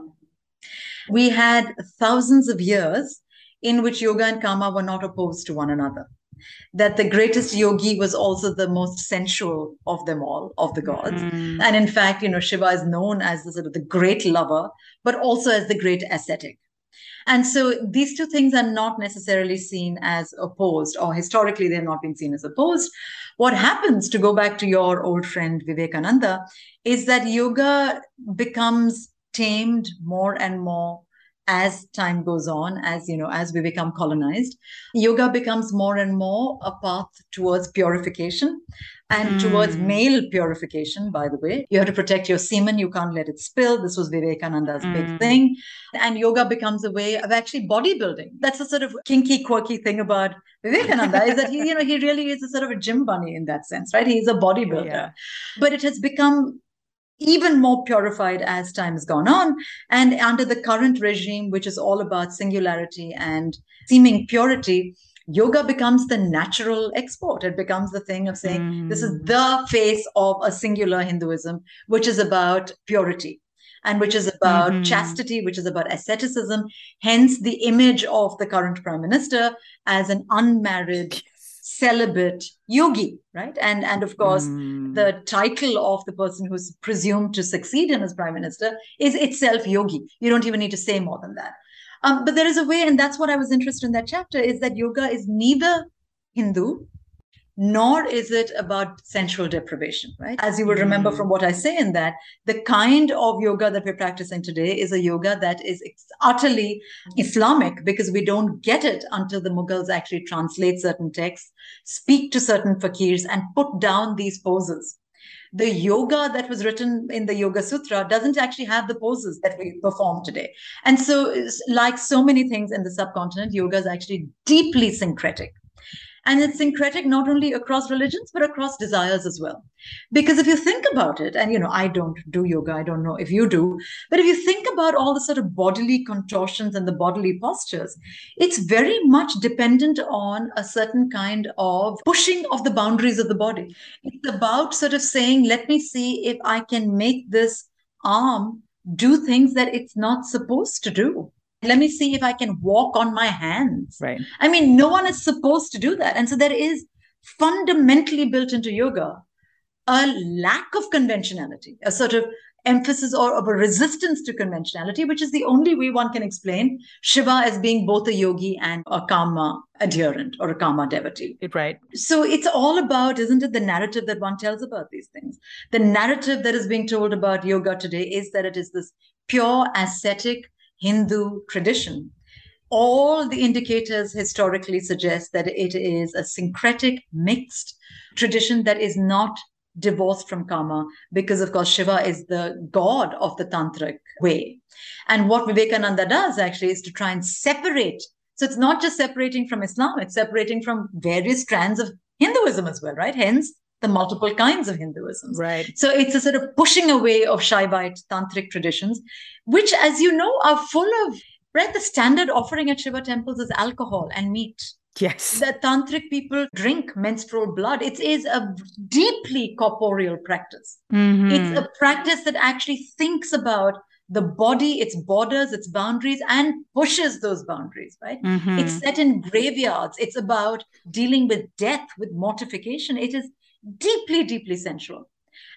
We had thousands of years in which yoga and kama were not opposed to one another. That the greatest yogi was also the most sensual of them all, of the gods. Mm. And in fact, you know, Shiva is known as the sort of the great lover, but also as the great ascetic. And so these two things are not necessarily seen as opposed, or historically they've not been seen as opposed. What happens, to go back to your old friend Vivekananda, is that yoga becomes tamed more and more as time goes on, as you know, as we become colonized, yoga becomes more and more a path towards purification and mm. towards male purification, by the way. You have to protect your semen, you can't let it spill. This was Vivekananda's mm. big hmm. thing. And yoga becomes a way of actually bodybuilding. That's a sort of kinky, quirky thing about Vivekananda is that he, you know, he really is a sort of a gym bunny in that sense, right? He's a bodybuilder. Yeah. But it has become even more purified as time has gone on. And under the current regime, which is all about singularity and seeming purity, yoga becomes the natural export. It becomes the thing of saying, mm. this is the face of a singular Hinduism, which is about purity and which is about mm-hmm. chastity, which is about asceticism. Hence, the image of the current prime minister as an unmarried celibate yogi, right? And and of course, mm. the title of the person who's presumed to succeed in as prime minister is itself yogi. You don't even need to say more than that. Um, but there is a way, and that's what I was interested in that chapter, is that yoga is neither Hindu nor is it about sensual deprivation, right? As you will remember mm. from what I say in that, the kind of yoga that we're practicing today is a yoga that is utterly Islamic because we don't get it until the Mughals actually translate certain texts, speak to certain fakirs, and put down these poses. The yoga that was written in the Yoga Sutra doesn't actually have the poses that we perform today. And so, like so many things in the subcontinent, yoga is actually deeply syncretic And it's syncretic not only across religions, but across desires as well. Because if you think about it, and you know, I don't do yoga, I don't know if you do, but if you think about all the sort of bodily contortions and the bodily postures, it's very much dependent on a certain kind of pushing of the boundaries of the body. It's about sort of saying, let me see if I can make this arm do things that it's not supposed to do let me see if I can walk on my hands. Right. I mean, no one is supposed to do that. And so there is fundamentally built into yoga a lack of conventionality, a sort of emphasis or of a resistance to conventionality, which is the only way one can explain Shiva as being both a yogi and a kama adherent or a kama devotee. Right. So it's all about, isn't it, the narrative that one tells about these things? The narrative that is being told about yoga today is that it is this pure ascetic Hindu tradition. All the indicators historically suggest that it is a syncretic, mixed tradition that is not divorced from kama because of course shiva is the god of the tantric way. And what vivekananda does actually is to try and separate. So it's not just separating from islam it's separating from various strands of hinduism as well right? Hence the multiple kinds of hinduism right so it's a sort of pushing away of shaivite tantric traditions which as you know are full of right the standard offering at shiva temples is alcohol and meat Yes. The tantric people drink menstrual blood. It is a deeply corporeal practice. Mm-hmm. It's a practice that actually thinks about the body, its borders, its boundaries, and pushes those boundaries, right? Mm-hmm. It's set in graveyards. It's about dealing with death, with mortification. It is deeply, deeply sensual.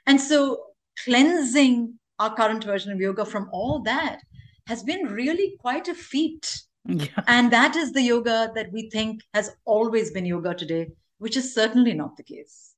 And so cleansing our current version of yoga from all that has been really quite a feat yeah. and that is the yoga that we think has always been yoga today, which is certainly not the case.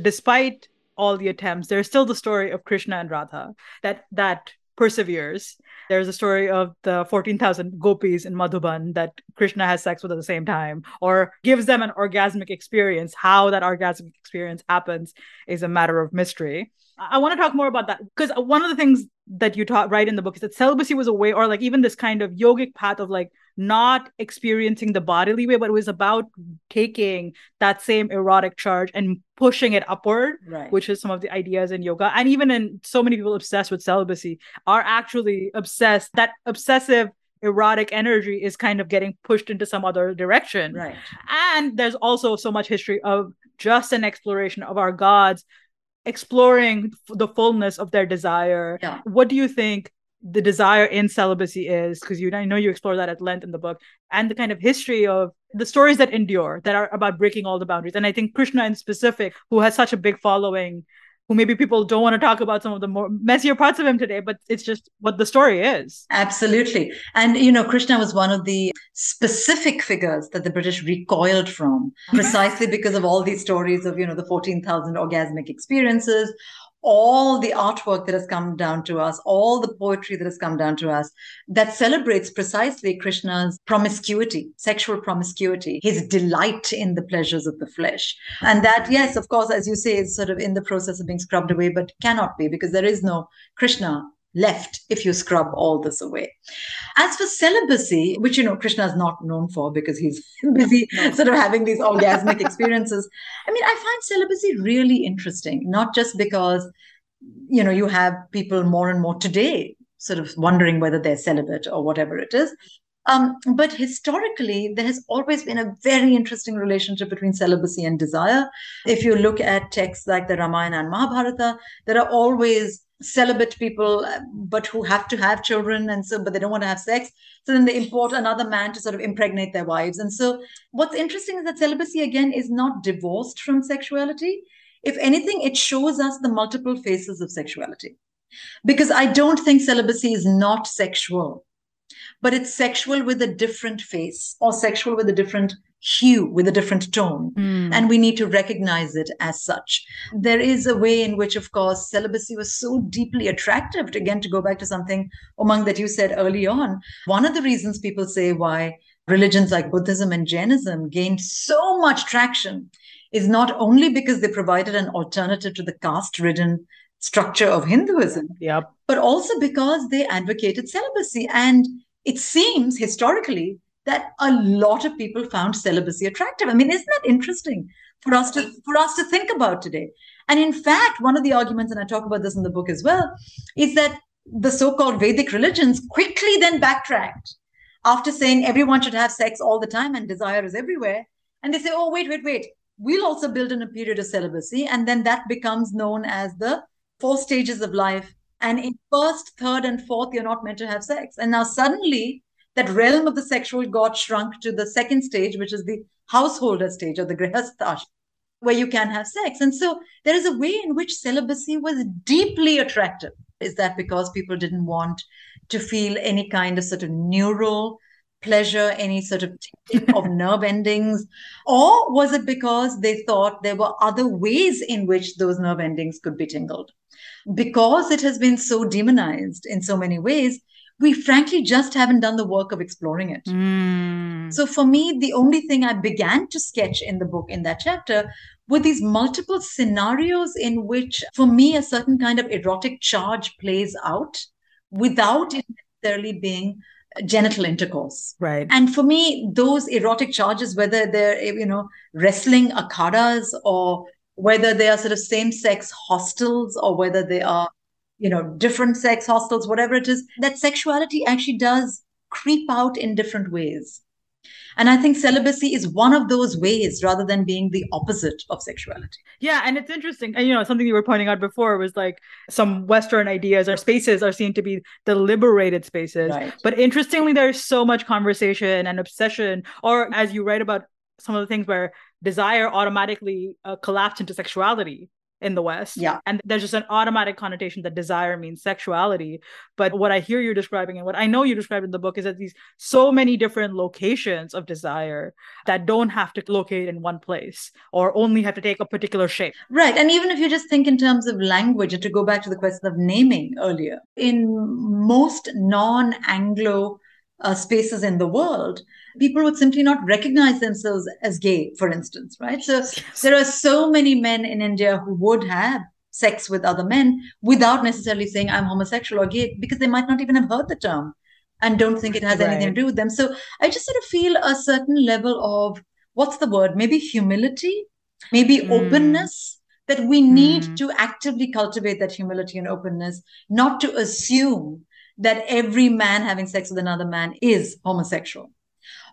Despite all the attempts, there's still the story of Krishna and Radha that that perseveres. There's a story of the 14,000 gopis in Madhuban that Krishna has sex with at the same time or gives them an orgasmic experience. How that orgasmic experience happens is a matter of mystery. I want to talk more about that because one of the things that you taught right in the book is that celibacy was a way, or like even this kind of yogic path of like not experiencing the bodily way, but it was about taking that same erotic charge and pushing it upward, right. which is some of the ideas in yoga. And even in so many people obsessed with celibacy are actually obsessed, that obsessive erotic energy is kind of getting pushed into some other direction. Right. And there's also so much history of just an exploration of our gods exploring the fullness of their desire. Yeah. What do you think the desire in celibacy is? Because you I know you explore that at length in the book, and the kind of history of the stories that endure that are about breaking all the boundaries. And I think Krishna in specific, who has such a big following, who maybe people don't want to talk about some of the more messier parts of him today, but it's just what the story is. Absolutely. And, you know, Krishna was one of the specific figures that the British recoiled from precisely because of all these stories of, you know, the 14,000 orgasmic experiences, all the artwork that has come down to us, all the poetry that has come down to us that celebrates precisely Krishna's promiscuity, sexual promiscuity, his delight in the pleasures of the flesh. And that, yes, of course, as you say, is sort of in the process of being scrubbed away, but cannot be because there is no Krishna left if you scrub all this away. As for celibacy, which you know Krishna is not known for because he's busy sort of having these orgasmic experiences, I mean, I find celibacy really interesting, not just because you know you have people more and more today sort of wondering whether they're celibate or whatever it is. Um, but historically, there has always been a very interesting relationship between celibacy and desire. If you look at texts like the Ramayana and Mahabharata, there are always celibate people but who have to have children and so but they don't want to have sex. So then they import another man to sort of impregnate their wives. And so what's interesting is that celibacy again is not divorced from sexuality. If anything it shows us the multiple faces of sexuality. Because i don't think celibacy is not sexual but it's sexual with a different face or sexual with a different hue with a different tone Mm. and we need to recognize it as such there is a way in which of course celibacy was so deeply attractive to, again to go back to something umang that you said early on one of the reasons people say why religions like buddhism and jainism gained so much traction is not only because they provided an alternative to the caste ridden structure of Hinduism. Yep. But also because they advocated celibacy. And it seems historically that a lot of people found celibacy attractive. I mean, isn't that interesting for us to for us to think about today? And in fact, one of the arguments, and I talk about this in the book as well, is that the so-called Vedic religions quickly then backtracked after saying everyone should have sex all the time and desire is everywhere. And they say, oh, wait, wait, wait. We'll also build in a period of celibacy. And then that becomes known as the four stages of life. And in first, third, and fourth, you're not meant to have sex. And now suddenly that realm of the sexual got shrunk to the second stage, which is the householder stage or the grihastha, where you can have sex. And so there is a way in which celibacy was deeply attractive. Is that because people didn't want to feel any kind of sort of neural pleasure, any sort of tingling of nerve endings? Or was it because they thought there were other ways in which those nerve endings could be tingled? Because it has been so demonized in so many ways, we frankly just haven't done the work of exploring it. Mm. So for me, the only thing I began to sketch in the book in that chapter were these multiple scenarios in which, for me, a certain kind of erotic charge plays out without it necessarily being genital intercourse. Right. And for me, those erotic charges, whether they're, you know, wrestling akhadas or whether they are sort of same sex hostels or whether they are, you know, different sex hostels, whatever it is, that sexuality actually does creep out in different ways. And I think celibacy is one of those ways rather than being the opposite of sexuality. Yeah. And it's interesting. And, you know, something you were pointing out before was like some Western ideas or spaces are seen to be the liberated spaces. Right. But interestingly, there's so much conversation and obsession, or as you write about some of the things where desire automatically uh, collapsed into sexuality in the West. Yeah. And there's just an automatic connotation that desire means sexuality. But what I hear you describing and what I know you described in the book is that these so many different locations of desire that don't have to locate in one place or only have to take a particular shape. Right. And even if you just think in terms of language, and to go back to the question of naming earlier, in most non Anglo uh, spaces in the world, people would simply not recognize themselves as gay, for instance, right? So yes. there are so many men in India who would have sex with other men without necessarily saying I'm homosexual or gay because they might not even have heard the term and don't think it has right. anything to do with them. So I just sort of feel a certain level of what's the word? Maybe humility, maybe mm. openness. That we need mm. to actively cultivate that humility and openness, not to assume that every man having sex with another man is homosexual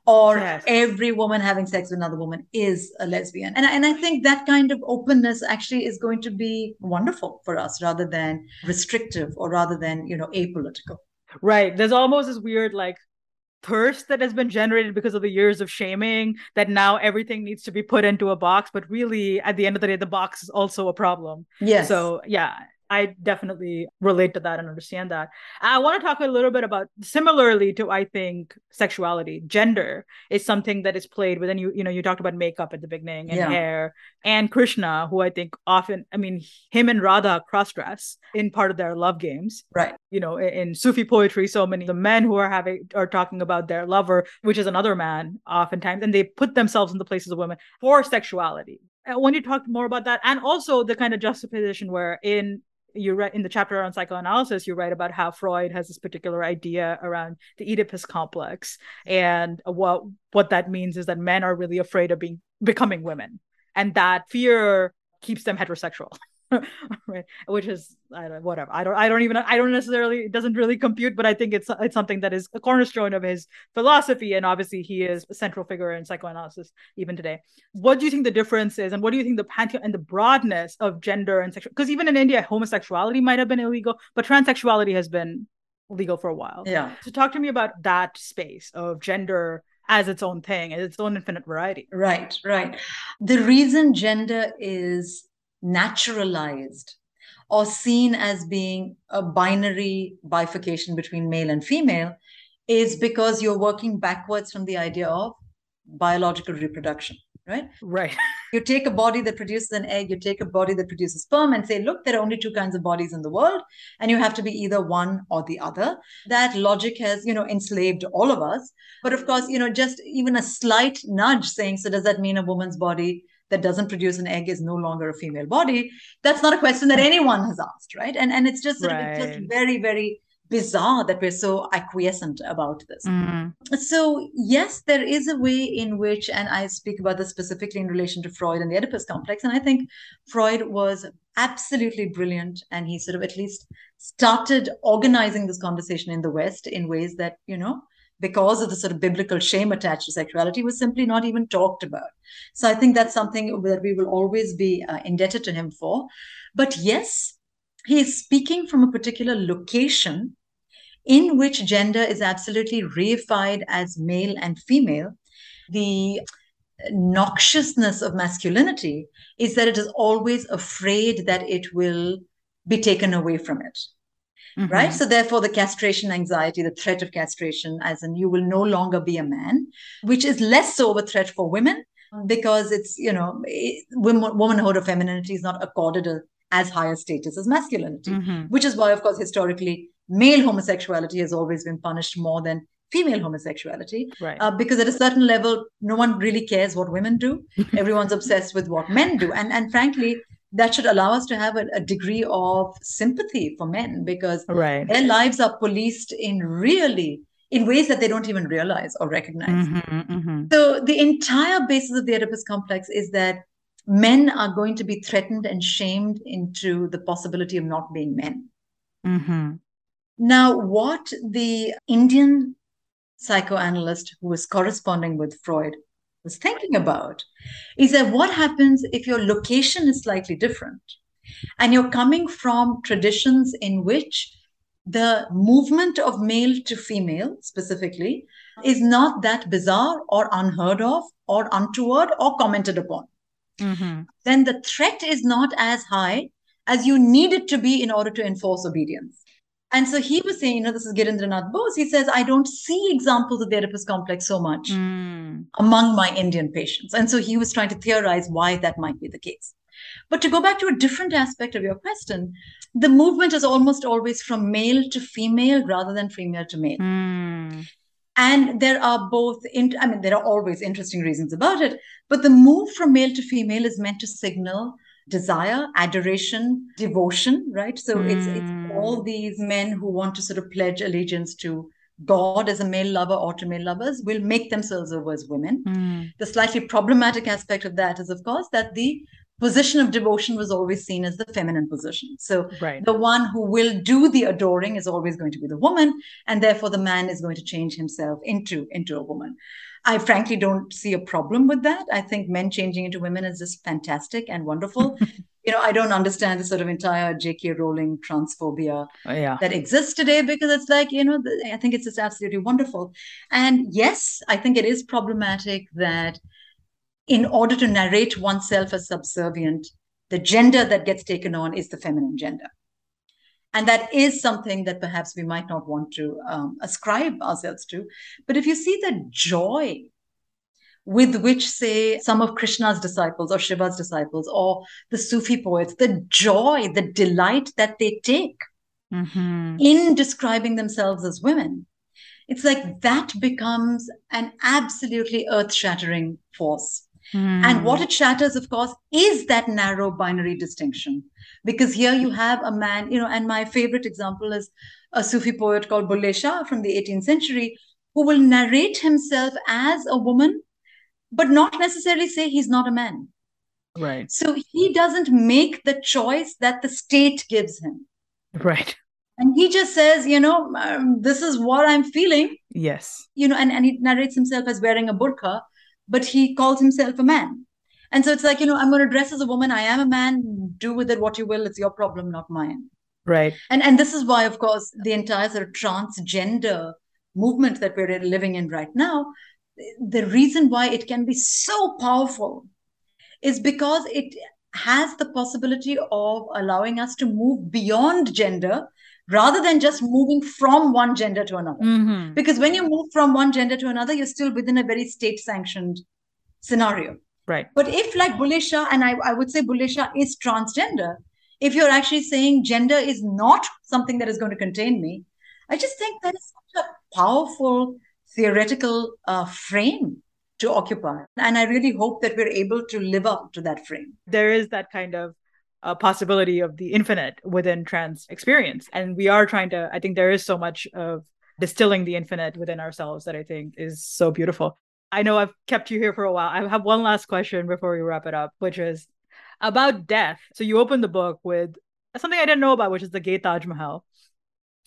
or yes. every woman having sex with another woman is a lesbian. And, and I think that kind of openness actually is going to be wonderful for us rather than restrictive or rather than, you know, apolitical. Right. There's almost this weird like thirst that has been generated because of the years of shaming that now everything needs to be put into a box but really at the end of the day the box is also a problem yes so yeah I definitely relate to that and understand that. I want to talk a little bit about similarly to I think sexuality, gender is something that is played within you. You know, you talked about makeup at the beginning and yeah. hair, and Krishna, who I think often, I mean, him and Radha cross dress in part of their love games. Right. You know, in, in Sufi poetry, so many the men who are having are talking about their lover, which is another man, oftentimes, and they put themselves in the places of women for sexuality when you talk more about that and also the kind of juxtaposition where in you write in the chapter on psychoanalysis you write about how freud has this particular idea around the oedipus complex and what what that means is that men are really afraid of being becoming women. And that fear keeps them heterosexual right. Which is I don't, whatever. I don't i don't even i don't necessarily it doesn't really compute but i think it's it's something that is a cornerstone of his philosophy and obviously he is a central figure in psychoanalysis even today. What do you think the difference is and what do you think the pantheon and the broadness of gender and sexual because even in india homosexuality might have been illegal but transsexuality has been legal for a while. Yeah. So talk to me about that space of gender as its own thing as its own infinite variety. Right right. The reason gender is naturalized or seen as being a binary bifurcation between male and female is because you're working backwards from the idea of biological reproduction right? Right. You take a body that produces an egg you take a body that produces sperm and say look there are only two kinds of bodies in the world and you have to be either one or the other. That logic has you know enslaved all of us. But of course you know just even a slight nudge saying so does that mean a woman's body that doesn't produce an egg is no longer a female body. That's not a question that anyone has asked, right? And and it's just, right. it's just very, very bizarre that we're so acquiescent about this. Mm. So, yes, there is a way in which, and I speak about this specifically in relation to Freud and the Oedipus complex, and I think Freud was absolutely brilliant, and he sort of at least started organizing this conversation in the West in ways that, you know, because of the sort of biblical shame attached to sexuality was simply not even talked about. So I think that's something that we will always be uh, indebted to him for. But yes, he is speaking from a particular location in which gender is absolutely reified as male and female. The noxiousness of masculinity is that it is always afraid that it will be taken away from it. Mm-hmm. Right. So, therefore, the castration anxiety, the threat of castration, as in you will no longer be a man, which is less so of a threat for women because it's, you know, it, womanhood or femininity is not accorded a as higher status as masculinity, mm-hmm. which is why, of course, historically, male homosexuality has always been punished more than female homosexuality. Right. Uh, because at a certain level, no one really cares what women do. Everyone's obsessed with what men do. And, and frankly, that should allow us to have a, a degree of sympathy for men because right. their lives are policed in really in ways that they don't even realize or recognize. Mm-hmm, mm-hmm. So the entire basis of the Oedipus complex is that men are going to be threatened and shamed into the possibility of not being men. Mm-hmm. Now, what the Indian psychoanalyst who was corresponding with Freud was thinking about is that what happens if your location is slightly different and you're coming from traditions in which the movement of male to female specifically is not that bizarre or unheard of or untoward or commented upon mm-hmm. then the threat is not as high as you need it to be in order to enforce obedience. And so he was saying, you know, this is Girindranath Bose. He says, I don't see examples of the Oedipus complex so much mm. among my Indian patients. And so he was trying to theorize why that might be the case. But to go back to a different aspect of your question, the movement is almost always from male to female rather than female to male. Mm. And there are both, in, I mean, there are always interesting reasons about it, but the move from male to female is meant to signal desire, adoration, devotion, right? So mm. it's, it's hmm. all these men who want to sort of pledge allegiance to God as a male lover or to male lovers will make themselves over as women. Mm. The slightly problematic aspect of that is, of course, that the position of devotion was always seen as the feminine position. So right. the one who will do the adoring is always going to be the woman, and therefore the man is going to change himself into into a woman. I frankly don't see a problem with that. I think men changing into women is just fantastic and wonderful. you know, I don't understand the sort of entire J.K. Rowling transphobia oh, yeah. that exists today because it's like, you know, I think it's just absolutely wonderful. And yes, I think it is problematic that in order to narrate oneself as subservient, the gender that gets taken on is the feminine gender. And that is something that perhaps we might not want to um, ascribe ourselves to. But if you see the joy with which, say, some of Krishna's disciples or Shiva's disciples or the Sufi poets, the joy, the delight that they take mm-hmm. in describing themselves as women, it's like that becomes an absolutely earth shattering force Mm. And what it shatters, of course, is that narrow binary distinction. Because here you have a man, you know, and my favorite example is a Sufi poet called Bulle Shah from the 18th century, who will narrate himself as a woman, but not necessarily say he's not a man. Right. So he doesn't make the choice that the state gives him. Right. And he just says, you know, um, this is what I'm feeling. Yes. You know, and, and he narrates himself as wearing a burqa but he calls himself a man. And so it's like, you know, I'm going to dress as a woman. I am a man. Do with it what you will. It's your problem, not mine. Right. And and this is why, of course, the entire sort of transgender movement that we're living in right now, the reason why it can be so powerful is because it has the possibility of allowing us to move beyond gender rather than just moving from one gender to another. Mm-hmm. Because when you move from one gender to another, you're still within a very state sanctioned scenario. Right. But if, like Bulle Shah, and I, I would say Bulle Shah is transgender, if you're actually saying gender is not something that is going to contain me, I just think that is such a powerful theoretical uh, frame to occupy. And I really hope that we're able to live up to that frame. There is that kind of uh, possibility of the infinite within trans experience. And we are trying to, I think there is so much of distilling the infinite within ourselves that I think is so beautiful. I know I've kept you here for a while. I have one last question before we wrap it up, which is about death. So you open the book with something I didn't know about, which is the Gate Taj Mahal,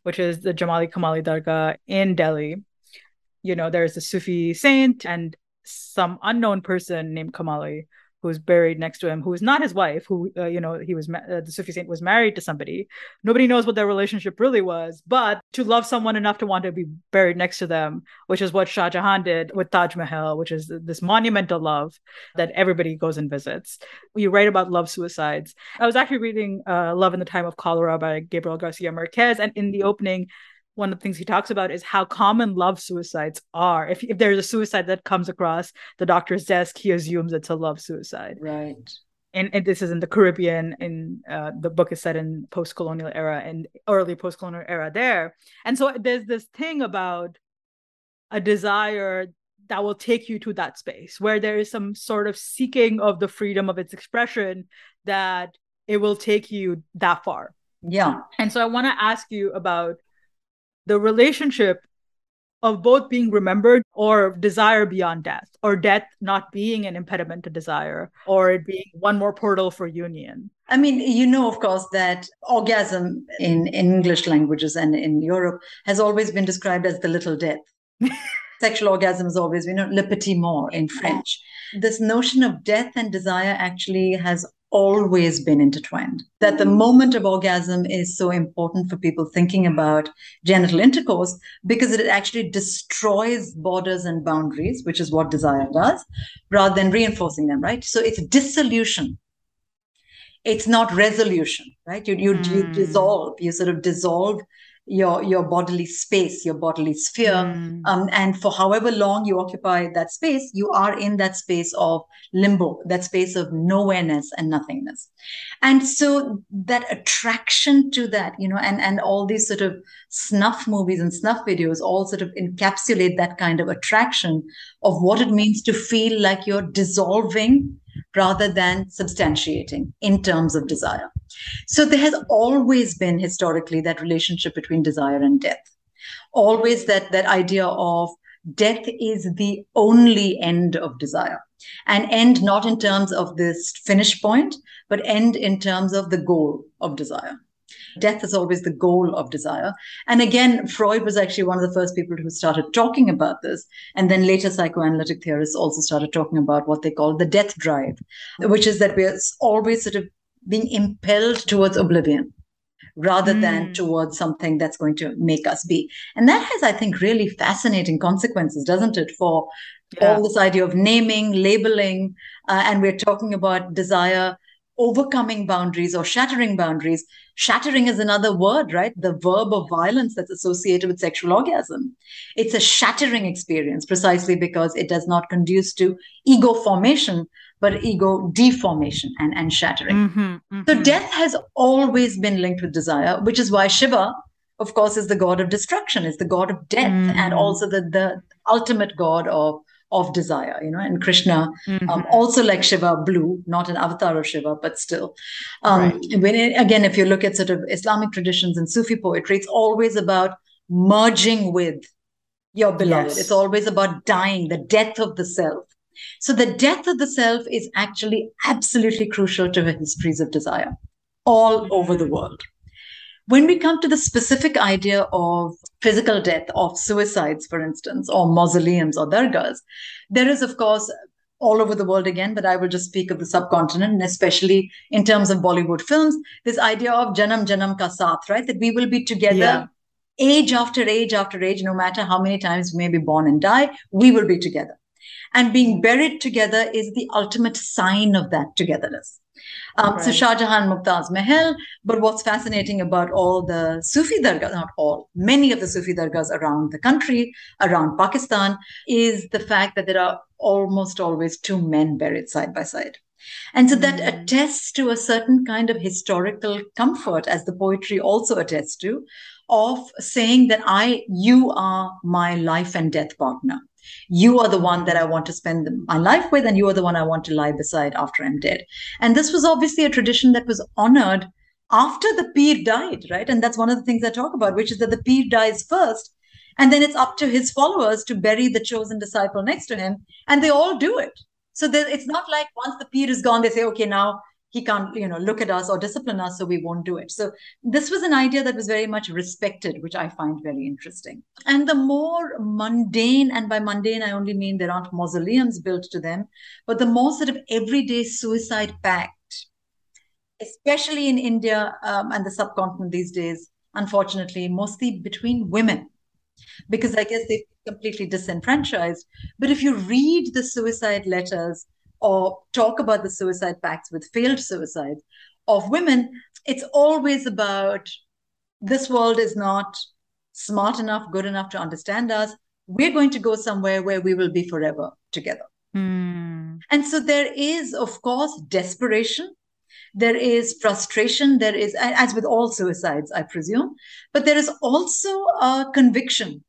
which is the Jamali Kamali Dargah in Delhi. You know, there's a Sufi saint and some unknown person named Kamali who's buried next to him, who is not his wife, who uh, you know he was ma- uh, the Sufi saint was married to somebody. Nobody knows what their relationship really was, but to love someone enough to want to be buried next to them, which is what Shah Jahan did with Taj Mahal, which is this monumental love that everybody goes and visits. You write about love suicides. I was actually reading uh, Love in the Time of Cholera by Gabriel Garcia Marquez, and in the opening one of the things he talks about is how common love suicides are. If, if there's a suicide that comes across the doctor's desk, he assumes it's a love suicide. Right. And, and this is in the Caribbean. In uh, the book is set in post-colonial era and early post-colonial era there. And so there's this thing about a desire that will take you to that space where there is some sort of seeking of the freedom of its expression that it will take you that far. Yeah. And so I want to ask you about the relationship of both being remembered or desire beyond death, or death not being an impediment to desire, or it being one more portal for union. I mean, you know, of course, that orgasm in, in English languages and in Europe has always been described as the little death. Sexual orgasm has always been you know, le petit mort in French. This notion of death and desire actually has always been intertwined. That the moment of orgasm is so important for people thinking about genital intercourse because it actually destroys borders and boundaries, which is what desire does, rather than reinforcing them, right? So it's dissolution. It's not resolution, right? You, you, mm. you hmm. dissolve, you sort of dissolve your your bodily space your bodily sphere mm. um, and for however long you occupy that space you are in that space of limbo that space of nowhereness and nothingness and so that attraction to that you know and and all these sort of snuff movies and snuff videos all sort of encapsulate that kind of attraction of what it means to feel like you're dissolving rather than substantiating in terms of desire. So there has always been historically that relationship between desire and death. Always that, that idea of death is the only end of desire. And end not in terms of this finish point, but end in terms of the goal of desire. Death is always the goal of desire. And again, Freud was actually one of the first people who started talking about this. And then later psychoanalytic theorists also started talking about what they call the death drive, which is that we're always sort of being impelled towards oblivion rather mm. than towards something that's going to make us be. And that has, I think, really fascinating consequences, doesn't it, for yeah. all this idea of naming, labeling, uh, and we're talking about desire overcoming boundaries or shattering boundaries. Shattering is another word, right? The verb of violence that's associated with sexual orgasm. It's a shattering experience precisely because it does not conduce to ego formation, but ego deformation and, and shattering. Mm-hmm, mm-hmm. So death has always been linked with desire, which is why Shiva, of course, is the god of destruction, is the god of death, mm-hmm. and also the, the ultimate god of of desire, you know, and Krishna, mm-hmm. um, also like Shiva, blue, not an avatar of Shiva, but still. Um, right. when it, again, if you look at sort of Islamic traditions and Sufi poetry, it's always about merging with your beloved. Yes. It's always about dying, the death of the self. So the death of the self is actually absolutely crucial to the histories of desire all over the world. When we come to the specific idea of physical death, of suicides, for instance, or mausoleums or dargahs, there is, of course, all over the world again, but I will just speak of the subcontinent, and especially in terms of Bollywood films, this idea of Janam Janam Ka Saath, right? That we will be together yeah. age after age after age, no matter how many times we may be born and die, we will be together. And being buried together is the ultimate sign of that togetherness. Um, right. So Shah Jahan, Mumtaz Mahal. But what's fascinating about all the Sufi dargahs, not all, many of the Sufi dargahs around the country, around Pakistan, is the fact that there are almost always two men buried side by side. And so that mm. attests to a certain kind of historical comfort, as the poetry also attests to, of saying that I, you are my life and death partner. You are the one that I want to spend my life with, and you are the one I want to lie beside after I'm dead. And this was obviously a tradition that was honored after the pir died, right? And that's one of the things I talk about, which is that the pir dies first. And then it's up to his followers to bury the chosen disciple next to him. And they all do it. So it's not like once the pir is gone, they say, okay, now he can't you know look at us or discipline us so we won't do it. So this was an idea that was very much respected which i find very interesting. And the more mundane and by mundane i only mean there aren't mausoleums built to them but the more sort of everyday suicide pact especially in india um, and the subcontinent these days unfortunately mostly between women because i guess they're completely disenfranchised. But if you read the suicide letters or talk about the suicide pacts with failed suicides of women, it's always about this world is not smart enough, good enough to understand us. We're going to go somewhere where we will be forever together. Mm. And so there is, of course, desperation. There is frustration. There is, as with all suicides, I presume, but there is also a conviction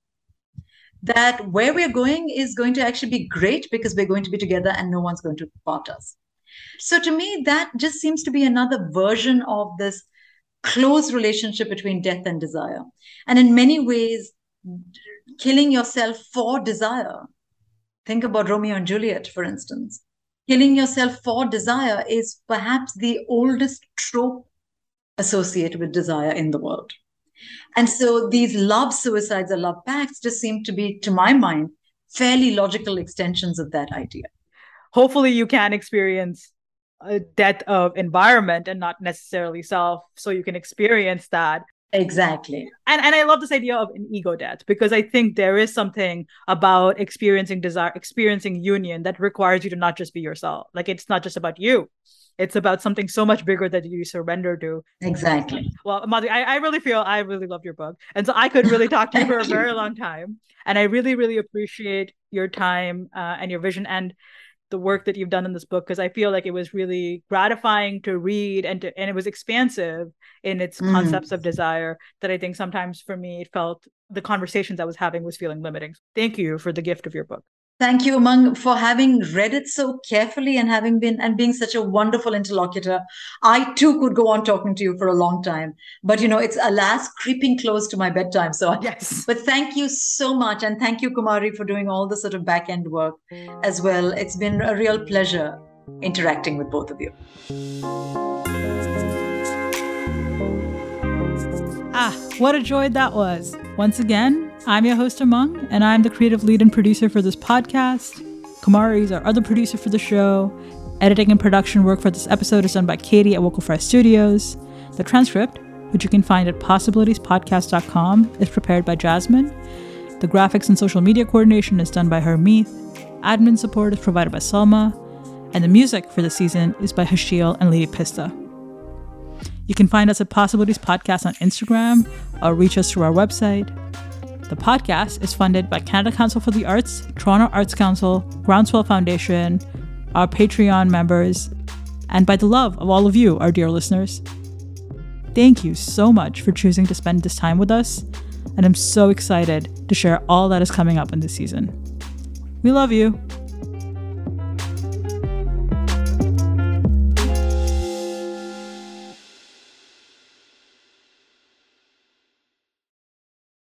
that where we're going is going to actually be great because we're going to be together and no one's going to part us. So to me, that just seems to be another version of this close relationship between death and desire. And in many ways, killing yourself for desire. Think about Romeo and Juliet, for instance. Killing yourself for desire is perhaps the oldest trope associated with desire in the world. And so these love suicides or love pacts just seem to be, to my mind, fairly logical extensions of that idea. Hopefully, you can experience a death of environment and not necessarily self, so you can experience that. Exactly. And and I love this idea of an ego death because I think there is something about experiencing desire, experiencing union that requires you to not just be yourself. Like it's not just about you it's about something so much bigger that you surrender to. Exactly. Well, Madhavi, I, I really feel I really love your book. And so I could really talk to you for a very long time. And I really, really appreciate your time uh, and your vision and the work that you've done in this book because I feel like it was really gratifying to read and to and it was expansive in its mm. concepts of desire that I think sometimes for me it felt the conversations I was having was feeling limiting. Thank you for the gift of your book. Thank you, Umang, for having read it so carefully and having been and being such a wonderful interlocutor. I too could go on talking to you for a long time, but you know, it's alas creeping close to my bedtime. So yes. But thank you so much, and thank you, Kumari, for doing all the sort of back end work as well. It's been a real pleasure interacting with both of you. Ah, what a joy that was! Once again, I'm your host, Umang, and I'm the creative lead and producer for this podcast. Kamari is our other producer for the show. Editing and production work for this episode is done by Katie at Vocal Fry Studios. The transcript, which you can find at possibilitiespodcast.com, is prepared by Jasmine. The graphics and social media coordination is done by Hermeeth. Admin support is provided by Salma. And the music for the season is by Hashil and Lady Pista. You can find us at Possibilities Podcast on Instagram or reach us through our website. The podcast is funded by Canada Council for the Arts, Toronto Arts Council, Groundswell Foundation, our Patreon members, and by the love of all of you, our dear listeners. Thank you so much for choosing to spend this time with us, and I'm so excited to share all that is coming up in this season. We love you.